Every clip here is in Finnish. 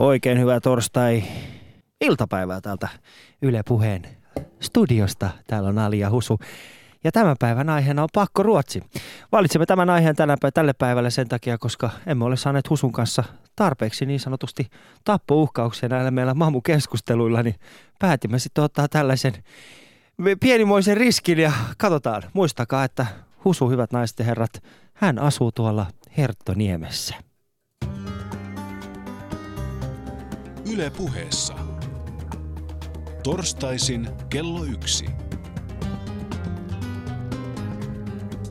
Oikein hyvää torstai iltapäivää täältä Yle Puheen studiosta. Täällä on Ali ja Husu. Ja tämän päivän aiheena on pakko Ruotsi. Valitsemme tämän aiheen tänä, tälle päivälle sen takia, koska emme ole saaneet Husun kanssa tarpeeksi niin sanotusti tappouhkauksia näillä meillä maamukeskusteluilla, niin päätimme sitten ottaa tällaisen pienimoisen riskin ja katsotaan. Muistakaa, että Husu, hyvät naiset ja herrat, hän asuu tuolla Herttoniemessä. Yle puheessa. Torstaisin kello yksi.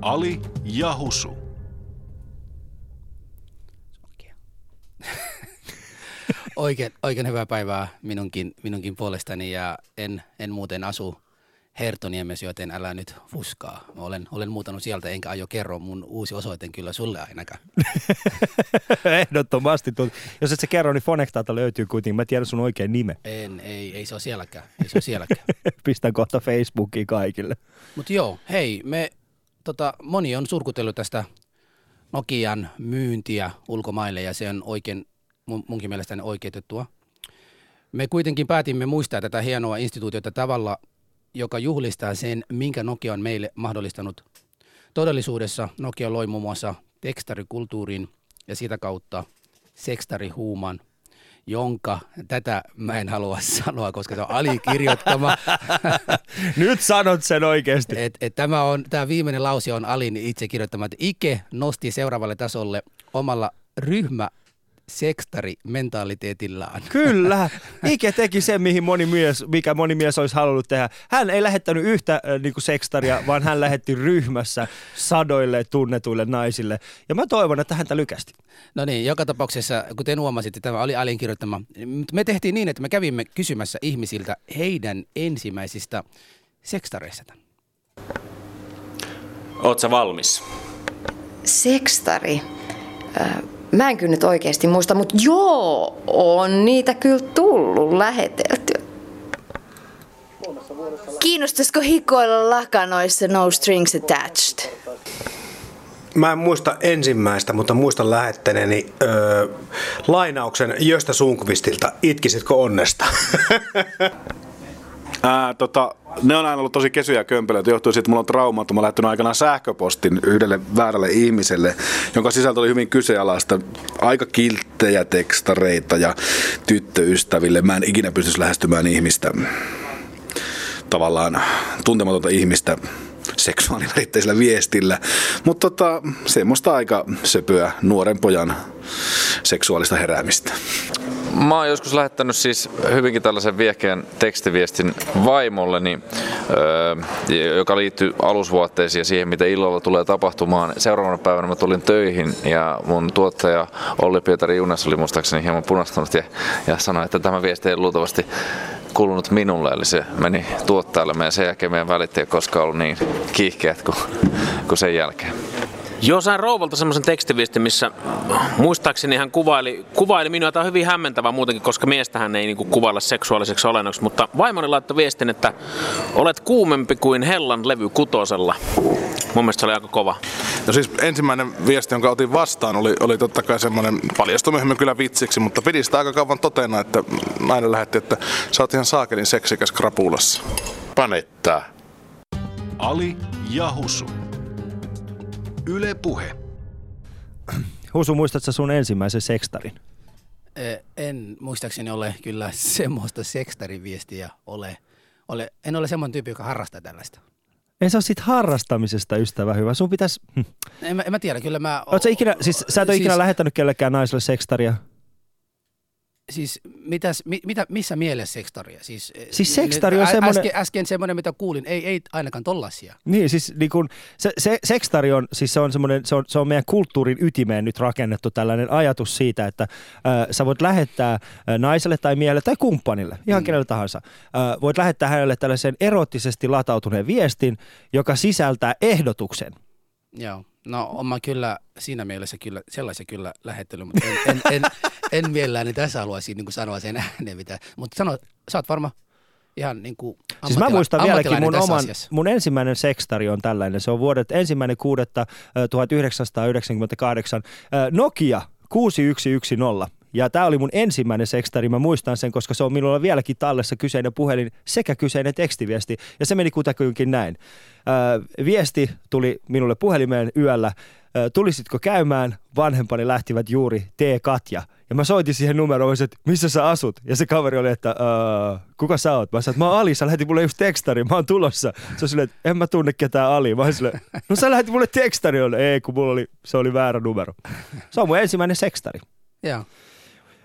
Ali ja Husu. Oikein, oikein hyvää päivää minunkin, minunkin puolestani ja en, en muuten asu Hertoniemessä, joten älä nyt fuskaa. Mä olen, olen muutanut sieltä enkä aio kerro mun uusi osoite kyllä sulle ainakaan. Ehdottomasti. Jos et sä kerro, niin Fonektaalta löytyy kuitenkin. Mä tiedän sun oikein nime. En, ei, ei se ole sielläkään. Ei se ole sielläkään. Pistän kohta Facebookiin kaikille. Mutta joo, hei, me, tota, moni on surkutellut tästä Nokian myyntiä ulkomaille ja se on oikein, mun, munkin mielestäni oikeutettua. Me kuitenkin päätimme muistaa tätä hienoa instituutiota tavalla, joka juhlistaa sen, minkä Nokia on meille mahdollistanut. Todellisuudessa Nokia loi muun muassa tekstarikulttuurin ja sitä kautta sekstarihuuman, jonka tätä mä en halua sanoa, koska se on alikirjoittama. Nyt sanot sen oikeasti. Et, et tämä, on, tämä viimeinen lause on Alin itse kirjoittama, että Ike nosti seuraavalle tasolle omalla ryhmä sekstari mentaaliteetillaan. Kyllä. Ike teki sen, mihin moni mies, mikä moni mies olisi halunnut tehdä. Hän ei lähettänyt yhtä äh, niin kuin sekstaria, vaan hän lähetti ryhmässä sadoille tunnetuille naisille. Ja mä toivon, että häntä lykästi. No niin, joka tapauksessa, kuten huomasitte, tämä oli Alin kirjoittama. Me tehtiin niin, että me kävimme kysymässä ihmisiltä heidän ensimmäisistä sekstareista. Oletko valmis? Sekstari. Mä en kyllä nyt oikeasti muista, mutta joo, on niitä kyllä tullut läheteltyä. Kiinnostaisiko hikoilla lakanoissa no strings attached? Mä en muista ensimmäistä, mutta muistan lähettäneeni öö, lainauksen Jöstä Sunkvistilta. Itkisitkö onnesta? Ää, tota, ne on aina ollut tosi kesyjä kömpelöitä. Johtuu siitä, että mulla on trauma, että mä lähtenyt aikanaan sähköpostin yhdelle väärälle ihmiselle, jonka sisältö oli hyvin kyseenalaista. Aika kilttejä tekstareita ja tyttöystäville. Mä en ikinä pystyisi lähestymään ihmistä, tavallaan tuntematonta ihmistä seksuaaliväritteisellä viestillä. Mutta tota, semmoista aika söpöä nuoren pojan seksuaalista heräämistä. Mä oon joskus lähettänyt siis hyvinkin tällaisen viehkeän tekstiviestin vaimolleni, öö, joka liittyy alusvuotteisiin ja siihen, mitä illalla tulee tapahtumaan. Seuraavana päivänä mä tulin töihin ja mun tuottaja Olli Pietari Junas oli muistaakseni hieman punastunut ja, ja sanoi, että tämä viesti ei luultavasti kulunut minulle, eli se meni tuottajalle ja sen jälkeen meidän välit ei koskaan ollut niin kiihkeät kuin, kuin sen jälkeen. Joo, sain rouvalta semmoisen tekstiviestin, missä muistaakseni hän kuvaili, kuvaili minua. Tämä on hyvin hämmentävää muutenkin, koska miestähän ei niinku kuvailla seksuaaliseksi olennoksi. Mutta vaimoni laittoi viestin, että olet kuumempi kuin Hellan levy kutosella. Mun mielestä se oli aika kova. No siis ensimmäinen viesti, jonka otin vastaan, oli, oli totta kai semmoinen, paljastui myöhemmin kyllä vitsiksi, mutta pidin sitä aika kauan totena, että nainen lähetti, että sä oot ihan saakelin seksikäs krapulassa. Panettaa. Ali ja Husu. Yle Puhe. Husu, muistatko sun ensimmäisen sekstarin? En muistaakseni ole kyllä semmoista sekstariviestiä ole. ole. En ole semmoinen tyyppi, joka harrastaa tällaista. Ei se ole siitä harrastamisesta ystävä hyvä. Sun pitäisi... Hm. En, mä, en mä tiedä, kyllä mä... Oletko ikinä, siis sä et ole siis... ikinä lähettänyt kellekään naiselle sekstaria? Siis mitäs, mi, mitä, missä mielessä sekstaria? Siis, siis sekstari on semmoinen... Äsken, äsken semmoinen, mitä kuulin, ei, ei ainakaan tollasia. Niin, siis niin kun, se, se, sekstari on, siis se on semmoinen, se on, se on meidän kulttuurin ytimeen nyt rakennettu tällainen ajatus siitä, että äh, sä voit lähettää äh, naiselle tai miehelle tai kumppanille, ihan mm. kenelle tahansa, äh, voit lähettää hänelle tällaisen erottisesti latautuneen viestin, joka sisältää ehdotuksen. Joo. No on mä kyllä siinä mielessä kyllä, sellaisia kyllä lähettely, mutta en, en, en, en mielelläni tässä haluaisin niin sanoa sen ääneen mitä. Mutta sano, sä oot varma ihan niin kuin Siis mä muistan vieläkin mun oman, mun ensimmäinen sekstari on tällainen. Se on vuodet ensimmäinen kuudetta 1998. Nokia 6110 Ja tämä oli mun ensimmäinen sekstari. Mä muistan sen, koska se on minulla vieläkin tallessa kyseinen puhelin sekä kyseinen tekstiviesti. Ja se meni kutakuinkin näin. Öö, viesti tuli minulle puhelimeen yöllä. Tulisitko käymään? Vanhempani lähtivät juuri T-Katja. Ja mä soitin siihen numeroon, että missä sä asut? Ja se kaveri oli, että kuka sä oot? Mä sanoin, että mä oon Ali, sä lähetit mulle just tekstari, mä oon tulossa. Se on silleen, että en mä tunne ketään Ali. Mä silleen, no sä lähetit mulle tekstari. Oli, ei, kun mulla oli, se oli väärä numero. Se on mun ensimmäinen sekstari. Joo.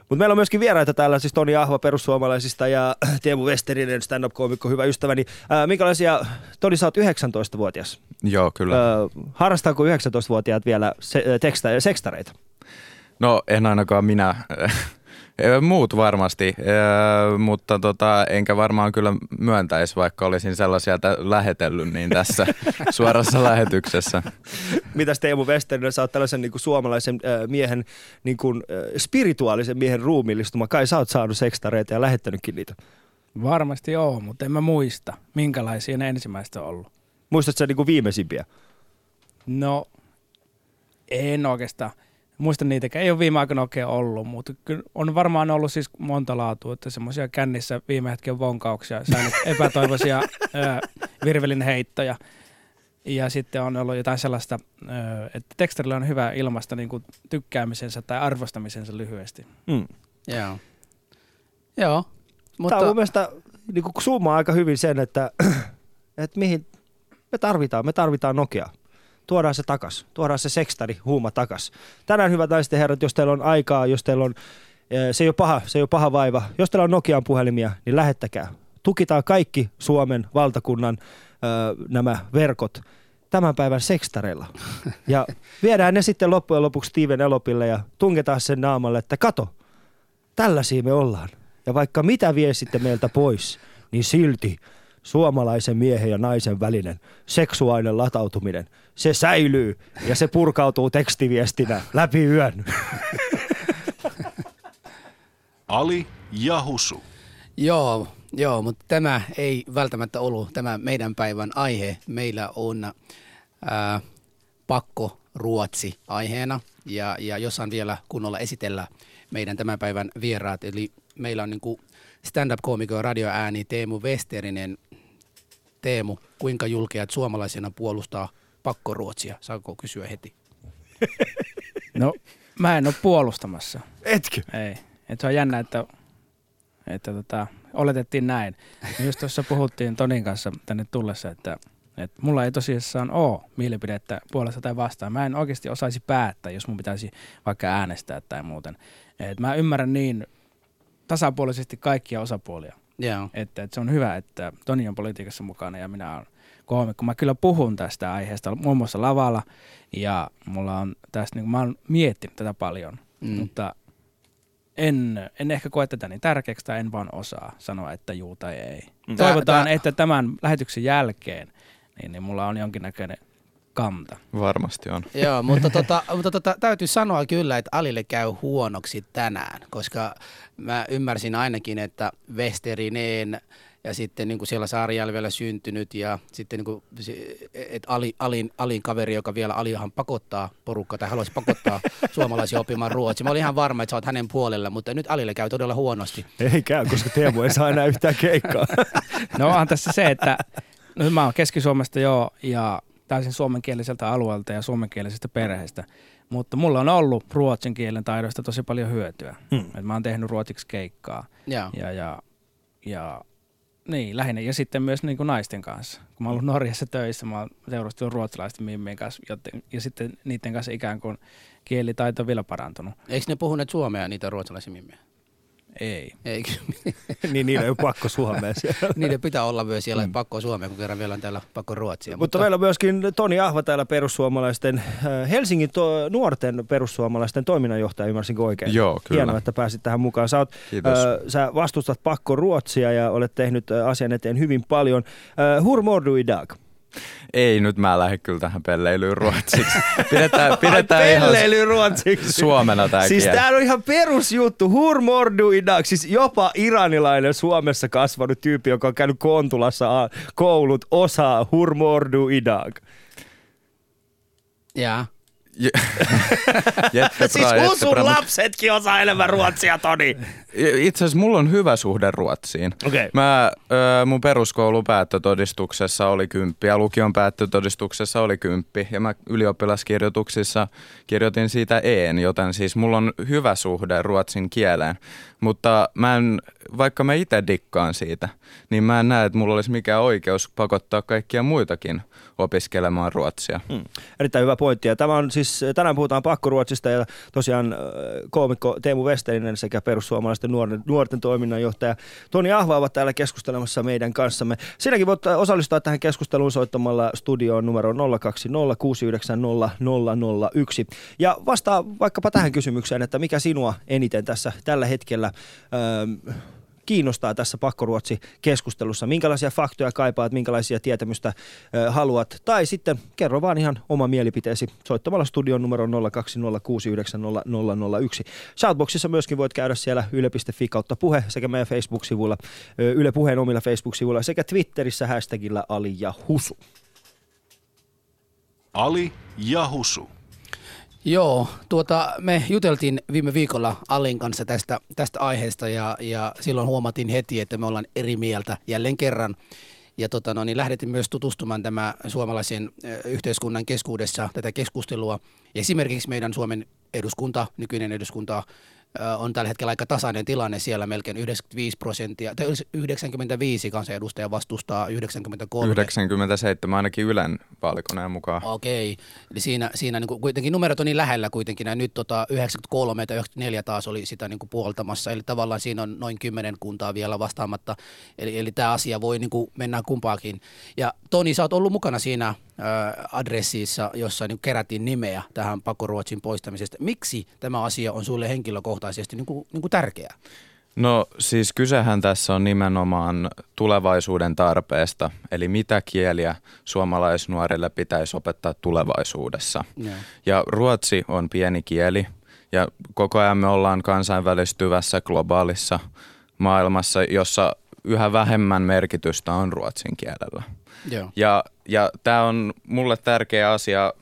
Mutta meillä on myöskin vieraita täällä, siis Toni Ahva perussuomalaisista ja Teemu Westerinen, stand-up-koomikko, hyvä ystäväni. Ää, minkälaisia, Toni, sä oot 19-vuotias. Joo, kyllä. Ää, harrastaako 19-vuotiaat vielä se, teksta, sekstareita? No en ainakaan minä. Muut varmasti, mutta tota, enkä varmaan kyllä myöntäisi, vaikka olisin sellaisia tä- lähetellyt niin tässä suorassa lähetyksessä. Mitäs Teemu Westerinen, sä oot tällaisen niin kuin suomalaisen äh, miehen, niin kuin, äh, spirituaalisen miehen ruumiillistuma. Kai sä oot saanut sekstareita ja lähettänytkin niitä. Varmasti joo, mutta en mä muista, minkälaisia ne ensimmäistä on ollut. Muistatko sä niin kuin viimeisimpiä? No, en oikeastaan muista niitäkään. Ei ole viime aikoina oikein ollut, mutta kyllä on varmaan ollut siis monta laatua, että semmoisia kännissä viime hetken vonkauksia, saanut epätoivoisia virvelin heittoja. Ja sitten on ollut jotain sellaista, ö, että tekstarilla on hyvä ilmasta niin kuin tykkäämisensä tai arvostamisensa lyhyesti. Mm. Joo. Joo. Mutta... Tämä on mun mielestä niin kuin summaa aika hyvin sen, että, että mihin me tarvitaan. Me tarvitaan Nokia tuodaan se takas, tuodaan se sekstari huuma takas. Tänään hyvät naiset ja herrat, jos teillä on aikaa, jos teillä on, se ei ole paha, se ei ole paha vaiva, jos teillä on Nokian puhelimia, niin lähettäkää. Tukitaan kaikki Suomen valtakunnan nämä verkot tämän päivän sekstareilla. Ja viedään ne sitten loppujen lopuksi Steven Elopille ja tungetaan sen naamalle, että kato, tällaisia me ollaan. Ja vaikka mitä vie sitten meiltä pois, niin silti suomalaisen miehen ja naisen välinen seksuaalinen latautuminen, se säilyy ja se purkautuu tekstiviestinä läpi yön. Ali ja Husu. Joo, joo, mutta tämä ei välttämättä ollut tämä meidän päivän aihe. Meillä on ää, pakko Ruotsi aiheena ja, ja jossain vielä kunnolla esitellä meidän tämän päivän vieraat. Eli meillä on niin stand-up-koomikko ja radioääni Teemu Westerinen Teemu, kuinka julkeat suomalaisena puolustaa pakkoruotsia? Saako kysyä heti? No, mä en ole puolustamassa. Etkö? Ei. Et se on jännä, että, että tota, oletettiin näin. Just tuossa puhuttiin Tonin kanssa tänne tullessa, että, että mulla ei tosiaan ole mielipidettä puolesta tai vastaan. Mä en oikeasti osaisi päättää, jos mun pitäisi vaikka äänestää tai muuten. Et mä ymmärrän niin tasapuolisesti kaikkia osapuolia. Yeah. Että, että se on hyvä, että Toni on politiikassa mukana ja minä olen koomikko. Mä kyllä puhun tästä aiheesta muun muassa lavalla ja mulla on tästä, niin mä oon miettinyt tätä paljon, mm. mutta en, en ehkä koe tätä niin tärkeäksi tai en vaan osaa sanoa, että juu tai ei. Tää, Toivotaan, tää... että tämän lähetyksen jälkeen niin, niin mulla on jonkinnäköinen kanta. Varmasti on. Joo, mutta, tota, mutta tota, täytyy sanoa kyllä, että Alille käy huonoksi tänään, koska mä ymmärsin ainakin, että Westerineen ja sitten niin kuin siellä Saarijärvellä syntynyt ja sitten niin kuin, että Ali, Alin, Alin kaveri, joka vielä Alihan pakottaa porukkaa tai haluaisi pakottaa suomalaisia oppimaan ruotsia. Mä olin ihan varma, että sä oot hänen puolella, mutta nyt Alille käy todella huonosti. Ei käy, koska Teemu ei saa enää yhtään keikkaa. no onhan tässä se, että no, mä oon Keski-Suomesta joo ja täysin suomenkieliseltä alueelta ja suomenkielisestä perheestä. Mutta mulla on ollut ruotsin kielen taidosta tosi paljon hyötyä. Hmm. Et mä oon tehnyt ruotsiksi keikkaa. Ja, ja, ja, ja niin, lähinnä. Ja sitten myös niin kuin naisten kanssa. Kun mä oon ollut Norjassa töissä, mä oon seurustellut ruotsalaisten mimmien kanssa. Joten, ja sitten niiden kanssa ikään kuin kielitaito on vielä parantunut. Eikö ne puhuneet suomea, niitä ruotsalaisia mimmejä? Ei. Eikö? niin niillä ei ole pakko suomea siellä. niiden pitää olla myös siellä mm. pakko suomea, kun kerran vielä on täällä pakko ruotsia. Mutta, mutta meillä on myöskin Toni Ahva täällä perussuomalaisten, äh, Helsingin to, nuorten perussuomalaisten toiminnanjohtaja, ymmärsinkö oikein? Joo, kyllä. Hienoa, että pääsit tähän mukaan. Sä, oot, äh, sä vastustat pakko ruotsia ja olet tehnyt äh, asian eteen hyvin paljon. Äh, hur mår du idag? Ei, nyt mä lähden kyllä tähän pelleilyyn ruotsiksi. Pidetään, pidetään Ai, pelleily ruotsiksi. Suomena tää Siis tää on ihan perusjuttu. Hur mordu idag. Siis jopa iranilainen Suomessa kasvanut tyyppi, joka on käynyt Kontulassa koulut, osaa hur mordu idag. Ja. Jeppe siis Bra, mut- lapsetkin osaa enemmän ruotsia, Toni. Itse asiassa mulla on hyvä suhde Ruotsiin. Okei. Mä, ö, mun peruskoulun päättötodistuksessa oli kymppi ja lukion päättötodistuksessa oli kymppi. Ja mä ylioppilaskirjoituksissa kirjoitin siitä een, joten siis mulla on hyvä suhde ruotsin kieleen. Mutta mä en, vaikka mä itse dikkaan siitä, niin mä en näe, että mulla olisi mikään oikeus pakottaa kaikkia muitakin opiskelemaan ruotsia. Hmm. Erittäin hyvä pointti. Ja tämä on siis, tänään puhutaan pakkoruotsista ja tosiaan äh, koomikko Teemu Westerinen sekä perussuomalaisten nuorten, nuorten toiminnanjohtaja Toni Ahva ovat täällä keskustelemassa meidän kanssamme. Sinäkin voit osallistua tähän keskusteluun soittamalla studioon numero 020 690 001. Ja vastaa vaikkapa tähän kysymykseen, että mikä sinua eniten tässä tällä hetkellä ähm, kiinnostaa tässä pakkoruotsi-keskustelussa? Minkälaisia faktoja kaipaat, minkälaisia tietämystä ö, haluat? Tai sitten kerro vaan ihan oma mielipiteesi soittamalla studion numero 020690001. Shoutboxissa myöskin voit käydä siellä yle.fi kautta puhe sekä meidän Facebook-sivuilla, Yle Puheen omilla Facebook-sivuilla sekä Twitterissä hashtagillä Ali ja Husu. Ali ja Husu. Joo, tuota, me juteltiin viime viikolla Allin kanssa tästä, tästä aiheesta ja, ja silloin huomattiin heti, että me ollaan eri mieltä jälleen kerran. Ja tota, no, niin lähdettiin myös tutustumaan tämä suomalaisen yhteiskunnan keskuudessa tätä keskustelua. Esimerkiksi meidän Suomen eduskunta, nykyinen eduskunta, on tällä hetkellä aika tasainen tilanne siellä melkein 95 prosenttia, tai 95 kansanedustajaa vastustaa 93. 97 ainakin Ylen vaalikoneen mukaan. Okei, eli siinä, siinä niin kuin kuitenkin numerot on niin lähellä kuitenkin, ja nyt tota 93 tai 94 taas oli sitä niin kuin puoltamassa, eli tavallaan siinä on noin 10 kuntaa vielä vastaamatta, eli, eli tämä asia voi niin kuin mennä kumpaakin. Ja Toni, sä oot ollut mukana siinä adressissa, jossa niin kerättiin nimeä tähän pakoruotsin poistamisesta. Miksi tämä asia on sulle henkilökohtaisesti niin kuin, niin kuin tärkeä? No siis kysehän tässä on nimenomaan tulevaisuuden tarpeesta, eli mitä kieliä suomalaisnuorille pitäisi opettaa tulevaisuudessa. Joo. Ja ruotsi on pieni kieli ja koko ajan me ollaan kansainvälistyvässä globaalissa maailmassa, jossa yhä vähemmän merkitystä on ruotsin kielellä. Joo. Ja, ja tämä on mulle tärkeä asia,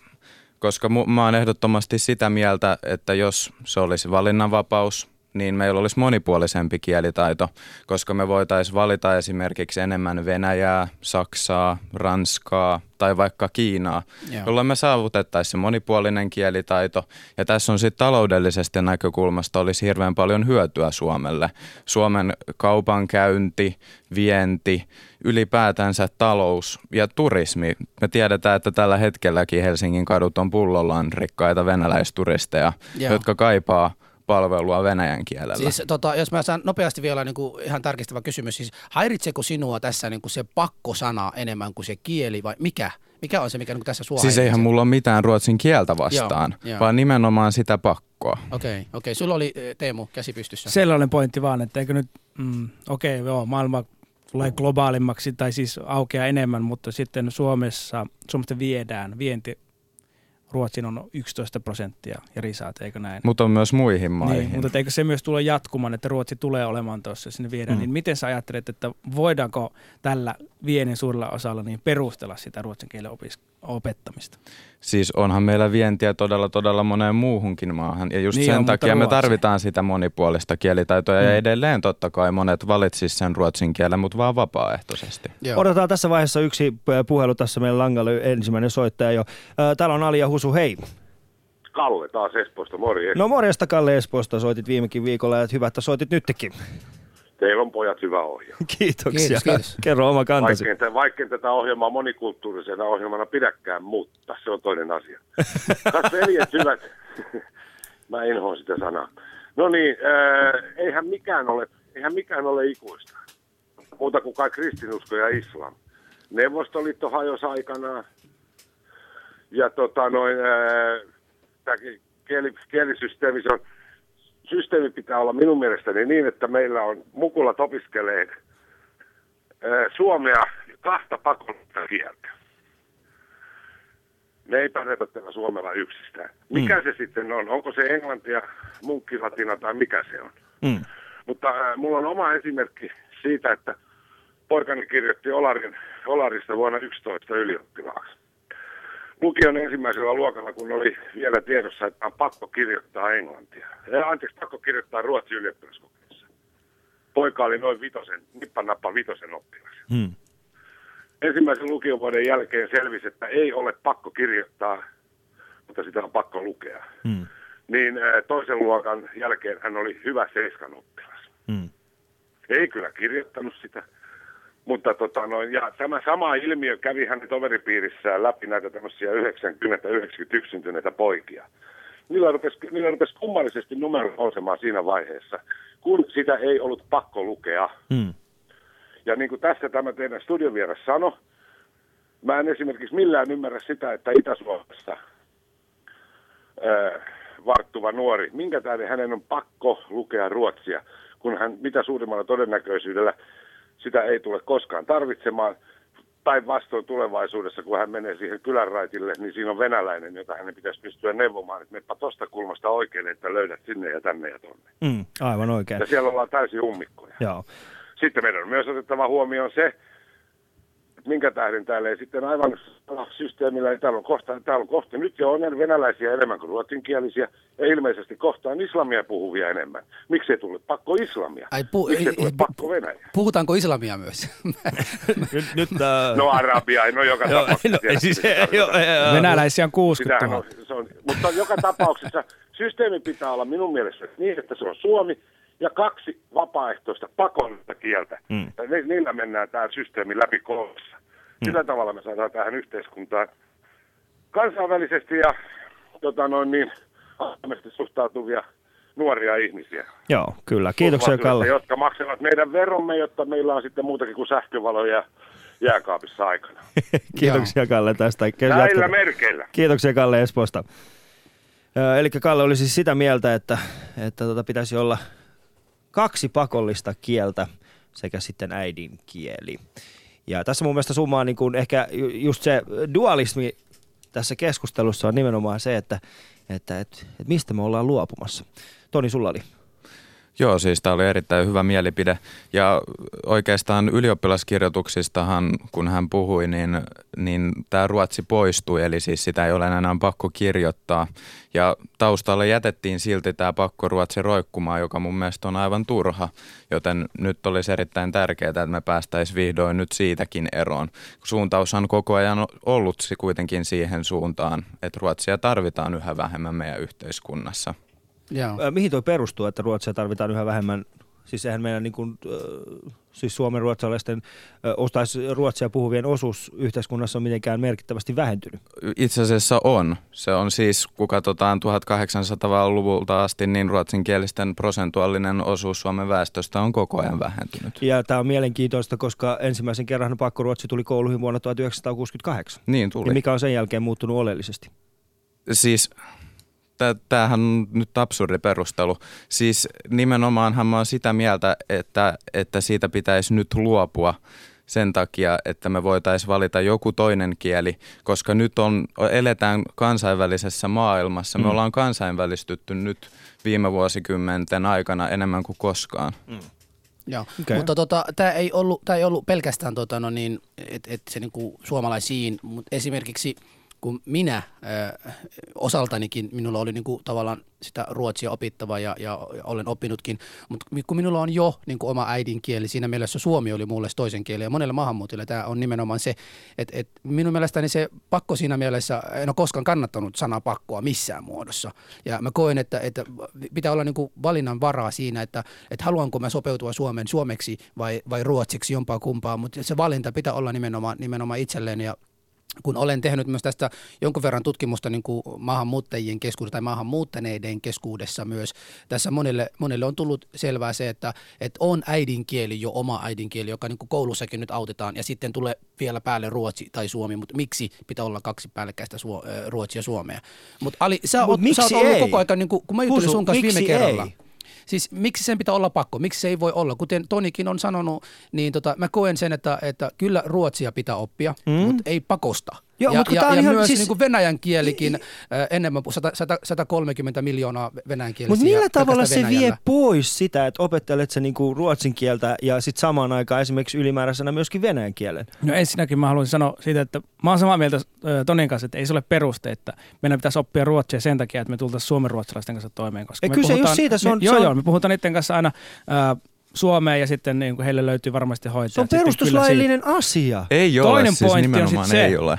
koska mä oon ehdottomasti sitä mieltä, että jos se olisi valinnanvapaus, niin meillä olisi monipuolisempi kielitaito, koska me voitaisiin valita esimerkiksi enemmän Venäjää, Saksaa, Ranskaa tai vaikka Kiinaa, Joo. jolloin me saavutettaisiin se monipuolinen kielitaito. Ja tässä on sitten taloudellisesta näkökulmasta olisi hirveän paljon hyötyä Suomelle. Suomen kaupankäynti, vienti, ylipäätänsä talous ja turismi. Me tiedetään, että tällä hetkelläkin Helsingin kadut on pullollaan rikkaita venäläisturisteja, Joo. jotka kaipaa palvelua venäjän kielellä. Siis tota, jos mä saan nopeasti vielä niin kuin ihan tarkistava kysymys, siis häiritseekö sinua tässä niin kuin se pakkosana enemmän kuin se kieli vai mikä? Mikä on se, mikä niin kuin tässä sua Siis eihän mulla ole mitään ruotsin kieltä vastaan, Joo, joo. vaan nimenomaan sitä pakkoa. Okei, okay, okei. Sulla oli eh, Teemu käsi pystyssä. Sellainen pointti vaan, että eikö nyt, mm, okei okay, joo, maailma tulee globaalimmaksi tai siis aukeaa enemmän, mutta sitten Suomessa, Suomesta viedään, vienti Ruotsin on 11 prosenttia ja risaat, eikö näin? Mutta on myös muihin maihin. Niin, mutta eikö se myös tule jatkumaan, että Ruotsi tulee olemaan tuossa, sinne viedään, Mm. mm. niin miten sä ajattelet, että voidaanko tällä viennin suurella osalla niin perustella sitä ruotsin kielen opis- opettamista? Siis onhan meillä vientiä todella todella moneen muuhunkin maahan. Ja just Niin sen on, takia me tarvitaan sitä monipuolista kielitaitoa. Ja Mm. edelleen totta kai monet valitsis sen ruotsin kielen, mutta vaan vapaaehtoisesti. Joo. Odotetaan tässä vaiheessa yksi puhelu tässä meidän langalle, ensimmäinen soittaja jo. Täällä on Ali ja Husu, hei. Kalle taas Espoosta, morjens. No morjesta Kalle Espoosta, soitit viimekin viikolla ja hyvä, että soitit nytkin. Teillä on pojat hyvä ohjelma. Kiitoksia. Kiitos, kiitos. Kerro oma kantasi. Vaikkei, tä- vaikkei tätä ohjelmaa monikulttuurisena ohjelmana pidäkään, mutta se on toinen asia. Kas veljet hyvät, mä inhoan sitä sanaa. No niin, äh, eihän, mikään ole, eihän mikään ole ikuista. Muuta kuin kai kristinusko ja islam. Neuvostoliitto hajosi aikanaan. Ja tota noin, äh, tämä kieli, kielisysteemi, se on, systeemi pitää olla minun mielestäni niin, että meillä on mukulat opiskelee äh, suomea kahta pakollista kieltä. Ne ei pärjätä tällä suomella yksistään. Mikä mm. se sitten on? Onko se englantia, munkkilatina tai mikä se on? Mm. Mutta äh, mulla on oma esimerkki siitä, että poikani kirjoitti Olarin, Olarista vuonna 11 ylioppilaaksi. Lukion ensimmäisellä luokalla, kun oli vielä tiedossa, että on pakko kirjoittaa englantia. Ja, anteeksi, pakko kirjoittaa ruotsi ylioppilaskokeessa. Poika oli noin vitosen, nippanappa vitosen oppilas. Hmm. Ensimmäisen lukiovuoden jälkeen selvisi, että ei ole pakko kirjoittaa, mutta sitä on pakko lukea. Hmm. Niin ää, toisen luokan jälkeen hän oli hyvä seiskan oppilas. Hmm. Ei kyllä kirjoittanut sitä. Mutta tota noin, ja tämä sama ilmiö kävi hänen toveripiirissään läpi näitä tämmöisiä 90-91 syntyneitä poikia. Niillä rupesi, niillä rupesi kummallisesti numero nousemaan siinä vaiheessa, kun sitä ei ollut pakko lukea. Hmm. Ja niin kuin tässä tämä teidän studiovieras sanoi, mä en esimerkiksi millään ymmärrä sitä, että Itä-Suomessa varttuva nuori, minkä tähden hänen on pakko lukea ruotsia, kun hän mitä suurimmalla todennäköisyydellä sitä ei tule koskaan tarvitsemaan. Päinvastoin tulevaisuudessa, kun hän menee siihen kylänraitille, niin siinä on venäläinen, jota hänen pitäisi pystyä neuvomaan, että meppä tosta kulmasta oikein, että löydät sinne ja tänne ja tonne. Hmm. Aivan oikein. Ja siellä ollaan täysin ummikkoja. Joo. Sitten meidän on myös otettava huomioon se, minkä tähden täällä ei sitten aivan systeemillä, niin täällä on kohta, täällä on kohta nyt jo on venäläisiä enemmän kuin ruotsinkielisiä, ja ilmeisesti kohta on islamia puhuvia enemmän. Miksi ei tule pakko islamia? Ai, pu- Miksi ei tule pakko venäjä? Puhutaanko islamia myös? nyt, nyt, uh... No arabia, no joka tapauksessa. no, siis. Venäläisiä on 60 Sitähän 000. on, se on, mutta joka tapauksessa systeemi pitää olla minun mielestä niin, että se on Suomi ja kaksi vapaaehtoista pakollista kieltä. Mm. Ja ni, niillä mennään tämä systeemi läpi koulussa. Sillä tavalla me saadaan tähän yhteiskuntaan kansainvälisesti ja tota noin niin, suhtautuvia nuoria ihmisiä. Joo, kyllä. Kiitoksia Kalle. Jotka maksavat meidän veromme, jotta meillä on sitten muutakin kuin sähkövaloja jääkaapissa aikana. Kiitoksia Kalle tästä. Näillä Jatketaan. merkeillä. Kiitoksia Kalle Espoosta. Eli Kalle oli siis sitä mieltä, että, että tota pitäisi olla kaksi pakollista kieltä sekä sitten äidinkieli. Ja tässä mun mielestä summaa niin kuin ehkä ju- just se dualismi tässä keskustelussa on nimenomaan se, että, että, että, että mistä me ollaan luopumassa. Toni, sulla oli. Joo, siis tämä oli erittäin hyvä mielipide. Ja oikeastaan ylioppilaskirjoituksistahan, kun hän puhui, niin, niin tämä ruotsi poistui, eli siis sitä ei ole enää pakko kirjoittaa. Ja taustalle jätettiin silti tämä pakko ruotsi roikkumaan, joka mun mielestä on aivan turha. Joten nyt olisi erittäin tärkeää, että me päästäisiin vihdoin nyt siitäkin eroon. Suuntaus on koko ajan ollut kuitenkin siihen suuntaan, että ruotsia tarvitaan yhä vähemmän meidän yhteiskunnassa. Joo. Mihin toi perustuu, että ruotsia tarvitaan yhä vähemmän? Siis eihän meidän niin kuin, äh, siis suomen ruotsalaisten, äh, ostais ruotsia puhuvien osuus yhteiskunnassa on mitenkään merkittävästi vähentynyt. Itse asiassa on. Se on siis, kun katsotaan 1800-luvulta asti, niin ruotsinkielisten prosentuaalinen osuus Suomen väestöstä on koko ajan vähentynyt. Ja tämä on mielenkiintoista, koska ensimmäisen kerran pakkoruotsi tuli kouluihin vuonna 1968. Niin tuli. Ja mikä on sen jälkeen muuttunut oleellisesti? Siis tämähän on nyt absurdi perustelu. Siis nimenomaanhan mä oon sitä mieltä, että, että siitä pitäisi nyt luopua sen takia, että me voitaisiin valita joku toinen kieli, koska nyt on, eletään kansainvälisessä maailmassa. Me Mm. ollaan kansainvälistytty nyt viime vuosikymmenten aikana enemmän kuin koskaan. Joo, Okei. okay. mutta tota, tämä ei, ollut, tää ei ollut pelkästään tota, no niin, et, et se niinku suomalaisiin, mutta esimerkiksi kun minä osaltanikin, minulla oli niinku tavallaan sitä ruotsia opittava ja, ja olen oppinutkin, mutta kun minulla on jo niinku oma äidinkieli, siinä mielessä suomi oli mulle toisen kieli ja monelle maahanmuutille tämä on nimenomaan se, että et minun mielestäni se pakko siinä mielessä, en ole koskaan kannattanut sanaa pakkoa missään muodossa. Ja mä koen, että, että pitää olla niinku valinnan varaa siinä, että, että haluanko mä sopeutua Suomen suomeksi vai, vai ruotsiksi jompaa kumpaa, mutta se valinta pitää olla nimenomaan, nimenomaan itselleen ja kun olen tehnyt myös tästä jonkun verran tutkimusta niin kuin maahanmuuttajien keskuudessa tai maahanmuuttaneiden keskuudessa myös, tässä monelle, monelle on tullut selvää se, että, että on äidinkieli jo oma äidinkieli, joka niin kuin koulussakin nyt autetaan ja sitten tulee vielä päälle ruotsi tai suomi, mutta miksi pitää olla kaksi päällekkäistä suo, ruotsia ja suomea? Mutta Ali, sä, Mut oot, sä miksi oot ollut ei? koko ajan, niin kuin, kun mä juttelin sun kanssa viime miksi kerralla. Siis miksi sen pitää olla pakko? Miksi se ei voi olla? Kuten Tonikin on sanonut, niin tota, mä koen sen, että, että kyllä ruotsia pitää oppia, mm. mutta ei pakosta. Joo, ja, mutta ja, ja ihan myös siis- niin venäjän kielikin, äh, enemmän, 100, 100, 130 miljoonaa venäjän kielisiä. Mutta millä tavalla se vie pois sitä, että opettelet sä niinku ruotsin kieltä ja sitten samaan aikaan esimerkiksi ylimääräisenä myöskin venäjän kielen? No ensinnäkin mä haluaisin sanoa siitä, että mä oon samaa mieltä Tonin kanssa, että ei se ole peruste, että meidän pitäisi oppia ruotsia sen takia, että me tultaisiin suomen ruotsalaisten kanssa toimeen. Koska Ei, me kyllä se just puhutaan- siitä, se on- me, joo, se on- joo, me puhutaan niiden kanssa aina ä, Suomeen ja sitten niin kuin heille löytyy varmasti hoitajat. Se on perustuslaillinen asia. Ei ole, Toinen siis pointti on nimenomaan sit se- ei ole.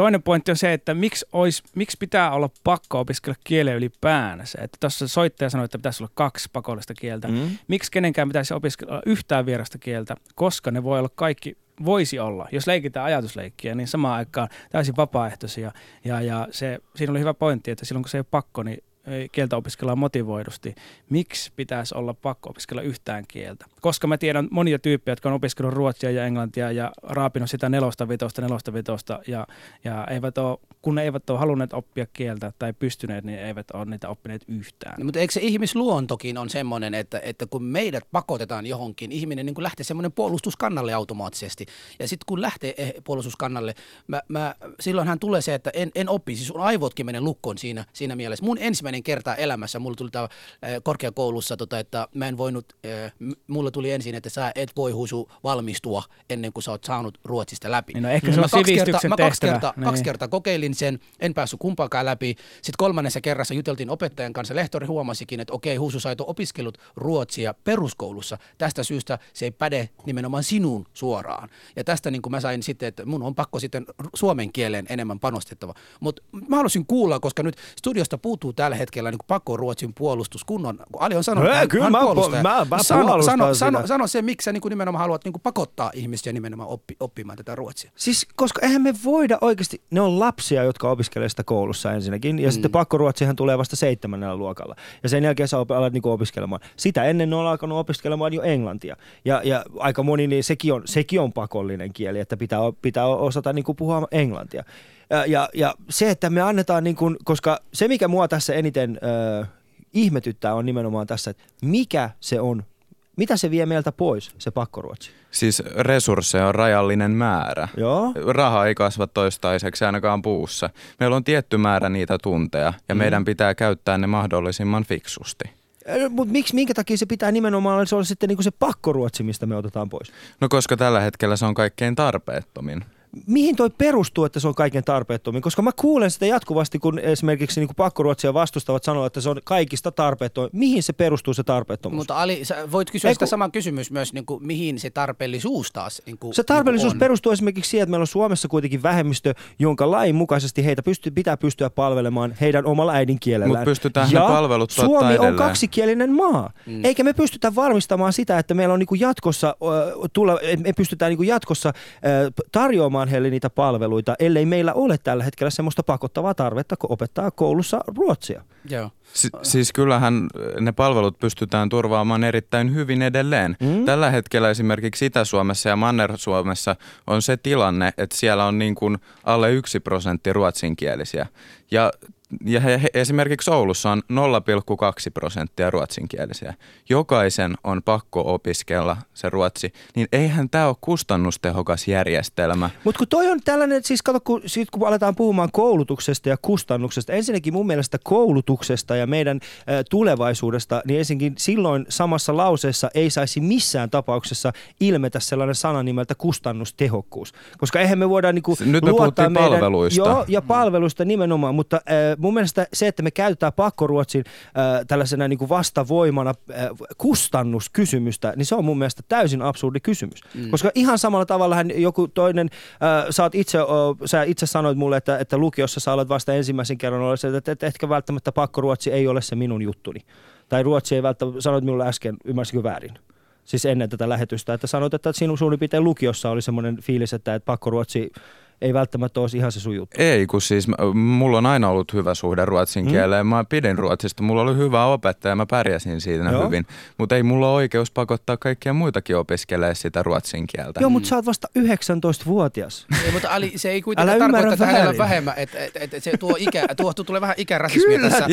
Toinen pointti on se, että miksi, ois, miksi pitää olla pakko opiskella kielen ylipäänsä. Että tuossa soittaja sanoi, että pitäisi olla kaksi pakollista kieltä. Mm. Miksi kenenkään pitäisi opiskella yhtään vierasta kieltä, koska ne voi olla kaikki, voisi olla, jos leikitään ajatusleikkiä, niin samaan aikaan täysin vapaaehtoisia. Ja, ja se, siinä oli hyvä pointti, että silloin kun se ei ole pakko, niin kieltä opiskellaan motivoidusti. Miksi pitäisi olla pakko opiskella yhtään kieltä? Koska mä tiedän monia tyyppejä, jotka on opiskellut ruotsia ja englantia ja raapinut sitä nelosta vitosta, nelosta vitosta ja, ja eivät ole, kun ne eivät ole halunneet oppia kieltä tai pystyneet, niin eivät ole niitä oppineet yhtään. No, mutta eikö se ihmisluontokin on semmoinen, että, että kun meidät pakotetaan johonkin, ihminen niin lähtee semmoinen puolustuskannalle automaattisesti. Ja sitten kun lähtee eh, puolustuskannalle, mä, mä, silloinhan tulee se, että en, en oppi. Siis sun aivotkin menee lukkoon siinä, siinä mielessä. Mun ensimmäinen kerta elämässä, mulla tuli tää, eh, korkeakoulussa, tota, että mä en voinut, eh, mulla tuli ensin, että sä et voi husu valmistua ennen kuin sä oot saanut Ruotsista läpi. Niin no ehkä se Mä on kaksi kertaa, mä kaksi kertaa, kaksi Niin. kertaa kokeilin sen, en päässyt kumpaakaan läpi. Sitten kolmannessa kerrassa juteltiin opettajan kanssa. Lehtori huomasikin, että okei, et ole opiskellut ruotsia peruskoulussa. Tästä syystä se ei päde nimenomaan sinuun suoraan. Ja tästä niin kuin mä sain sitten, että mun on pakko sitten suomen kieleen enemmän panostettava. Mutta mä haluaisin kuulla, koska nyt studiosta puuttuu tällä hetkellä niin kuin pakko ruotsin puolustus kunnon. Kun Ali on sanonut, Ei, että hän, kyllä hän mä- puolustaa. mä- mä sano, sano, sano, sano, se, miksi sä niin kuin nimenomaan haluat niin kuin pakottaa ihmisiä nimenomaan oppi, oppimaan tätä ruotsia. Siis, koska eihän me voida oikeasti, ne on lapsia, jotka opiskelee sitä koulussa ensinnäkin, ja mm. sitten pakkoruotsihan tulee vasta seitsemännellä luokalla. Ja sen jälkeen sä alat niinku opiskelemaan. Sitä ennen ne on alkanut opiskelemaan jo englantia. Ja, ja aika moni, niin sekin on, sekin on pakollinen kieli, että pitää, pitää osata niinku puhua englantia. Ja, ja, ja se, että me annetaan, niinku, koska se mikä mua tässä eniten ö, ihmetyttää on nimenomaan tässä, että mikä se on, mitä se vie meiltä pois, se pakkoruotsi. Siis resursseja on rajallinen määrä. Joo. Raha ei kasva toistaiseksi ainakaan puussa. Meillä on tietty määrä niitä tunteja ja Mm. meidän pitää käyttää ne mahdollisimman fiksusti. Mutta miksi, minkä takia se pitää nimenomaan se olla sitten niinku se pakkoruotsi, mistä me otetaan pois? No koska tällä hetkellä se on kaikkein tarpeettomin. Mihin toi perustuu, että se on kaiken tarpeettomin? Koska mä kuulen sitä jatkuvasti, kun esimerkiksi niinku pakkoruotsia vastustavat sanoo, että se on kaikista tarpeettomin. Mihin se perustuu se tarpeettomuus? Mutta Ali, sä voit kysyä Ei, Ei, sitä saman kysymys myös, niin kuin, mihin se tarpeellisuus taas niin kuin, Se tarpeellisuus niin kuin on. perustuu esimerkiksi siihen, että meillä on Suomessa kuitenkin vähemmistö, jonka lain mukaisesti heitä pystyy, pitää pystyä palvelemaan heidän omalla äidinkielellään. Mut pystytään ne ja palvelut Suomi on edelleen. kaksikielinen maa. Mm. Eikä me pystytä varmistamaan sitä, että meillä on niinku jatkossa, ö, tulla, me pystytään niinku jatkossa ö, tarjoamaan heille niitä palveluita, ellei meillä ole tällä hetkellä semmoista pakottavaa tarvetta kun opettaa koulussa ruotsia. Joo. Si- siis kyllähän ne palvelut pystytään turvaamaan erittäin hyvin edelleen. Mm. Tällä hetkellä esimerkiksi Itä-Suomessa ja Manner-Suomessa on se tilanne, että siellä on niin kuin alle yksi prosentti ruotsinkielisiä. Ja, ja he, he, esimerkiksi Oulussa on 0,2 prosenttia ruotsinkielisiä. Jokaisen on pakko opiskella se ruotsi, niin eihän tämä ole kustannustehokas järjestelmä. Mutta kun toi on tällainen, siis kato, kun, sit kun aletaan puhumaan koulutuksesta ja kustannuksesta, ensinnäkin mun mielestä koulutuksesta ja meidän ä, tulevaisuudesta, niin ensinnäkin silloin samassa lauseessa ei saisi missään tapauksessa ilmetä sellainen sana nimeltä kustannustehokkuus. Koska eihän me voida niinku Nyt me luottaa meidän, palveluista. Joo, ja palveluista nimenomaan, mutta äh, mun mielestä se, että me käytetään pakkoruotsin äh, tällaisena niinku vastavoimana äh, kustannuskysymystä, niin se on mun mielestä täysin absurdi kysymys. Mm. Koska ihan samalla tavallahan joku toinen, äh, sä, oot itse, äh, sä itse sanoit mulle, että, että lukiossa sä olet vasta ensimmäisen kerran että, että, että ehkä välttämättä pakkoruotsi ei ole se minun juttuni. Tai ruotsi ei välttämättä, sanoit minulle äsken, ymmärsikö väärin? Siis ennen tätä lähetystä, että sanoit, että sinun suurin piirtein lukiossa oli semmoinen fiilis, että, että pakkoruotsi ei välttämättä olisi ihan se sun juttu. Ei, kun siis mä- mulla on aina ollut hyvä suhde ruotsin Mm. kieleen. Mä pidin ruotsista, mulla oli hyvä opettaja, mä pärjäsin siinä Joo. hyvin. Mutta ei mulla ole oikeus pakottaa kaikkia muitakin opiskelemaan sitä ruotsin kieltä. Joo, mutta sä oot vasta 19-vuotias. Ei, mutta Ali, se ei Älä kuitenkaan ymmärrä tarkoita, että hänellä on vähemmän, että, että, että se tuo, ikä, tuo, tuo tulee vähän ikärasismia Kyllä tässä.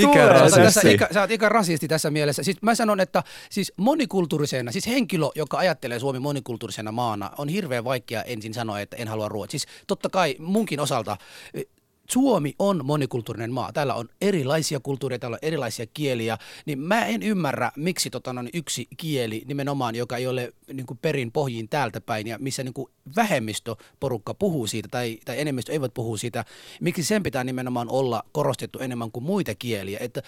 oot tässä ikä, sä oot ikärasisti tässä mielessä. Siis mä sanon, että siis monikulttuurisena, siis henkilö, joka ajattelee Suomi monikulttuurisena maana, on hirveän vaikea ensin sanoa, että en halua ruotsia. Siis totta kai munkin osalta Suomi on monikulttuurinen maa. Täällä on erilaisia kulttuureja, täällä on erilaisia kieliä, niin mä en ymmärrä, miksi tota, no, yksi kieli nimenomaan, joka ei ole niin kuin perin pohjiin täältä päin ja missä niin kuin vähemmistöporukka puhuu siitä tai, tai enemmistö eivät puhu siitä, miksi sen pitää nimenomaan olla korostettu enemmän kuin muita kieliä. Että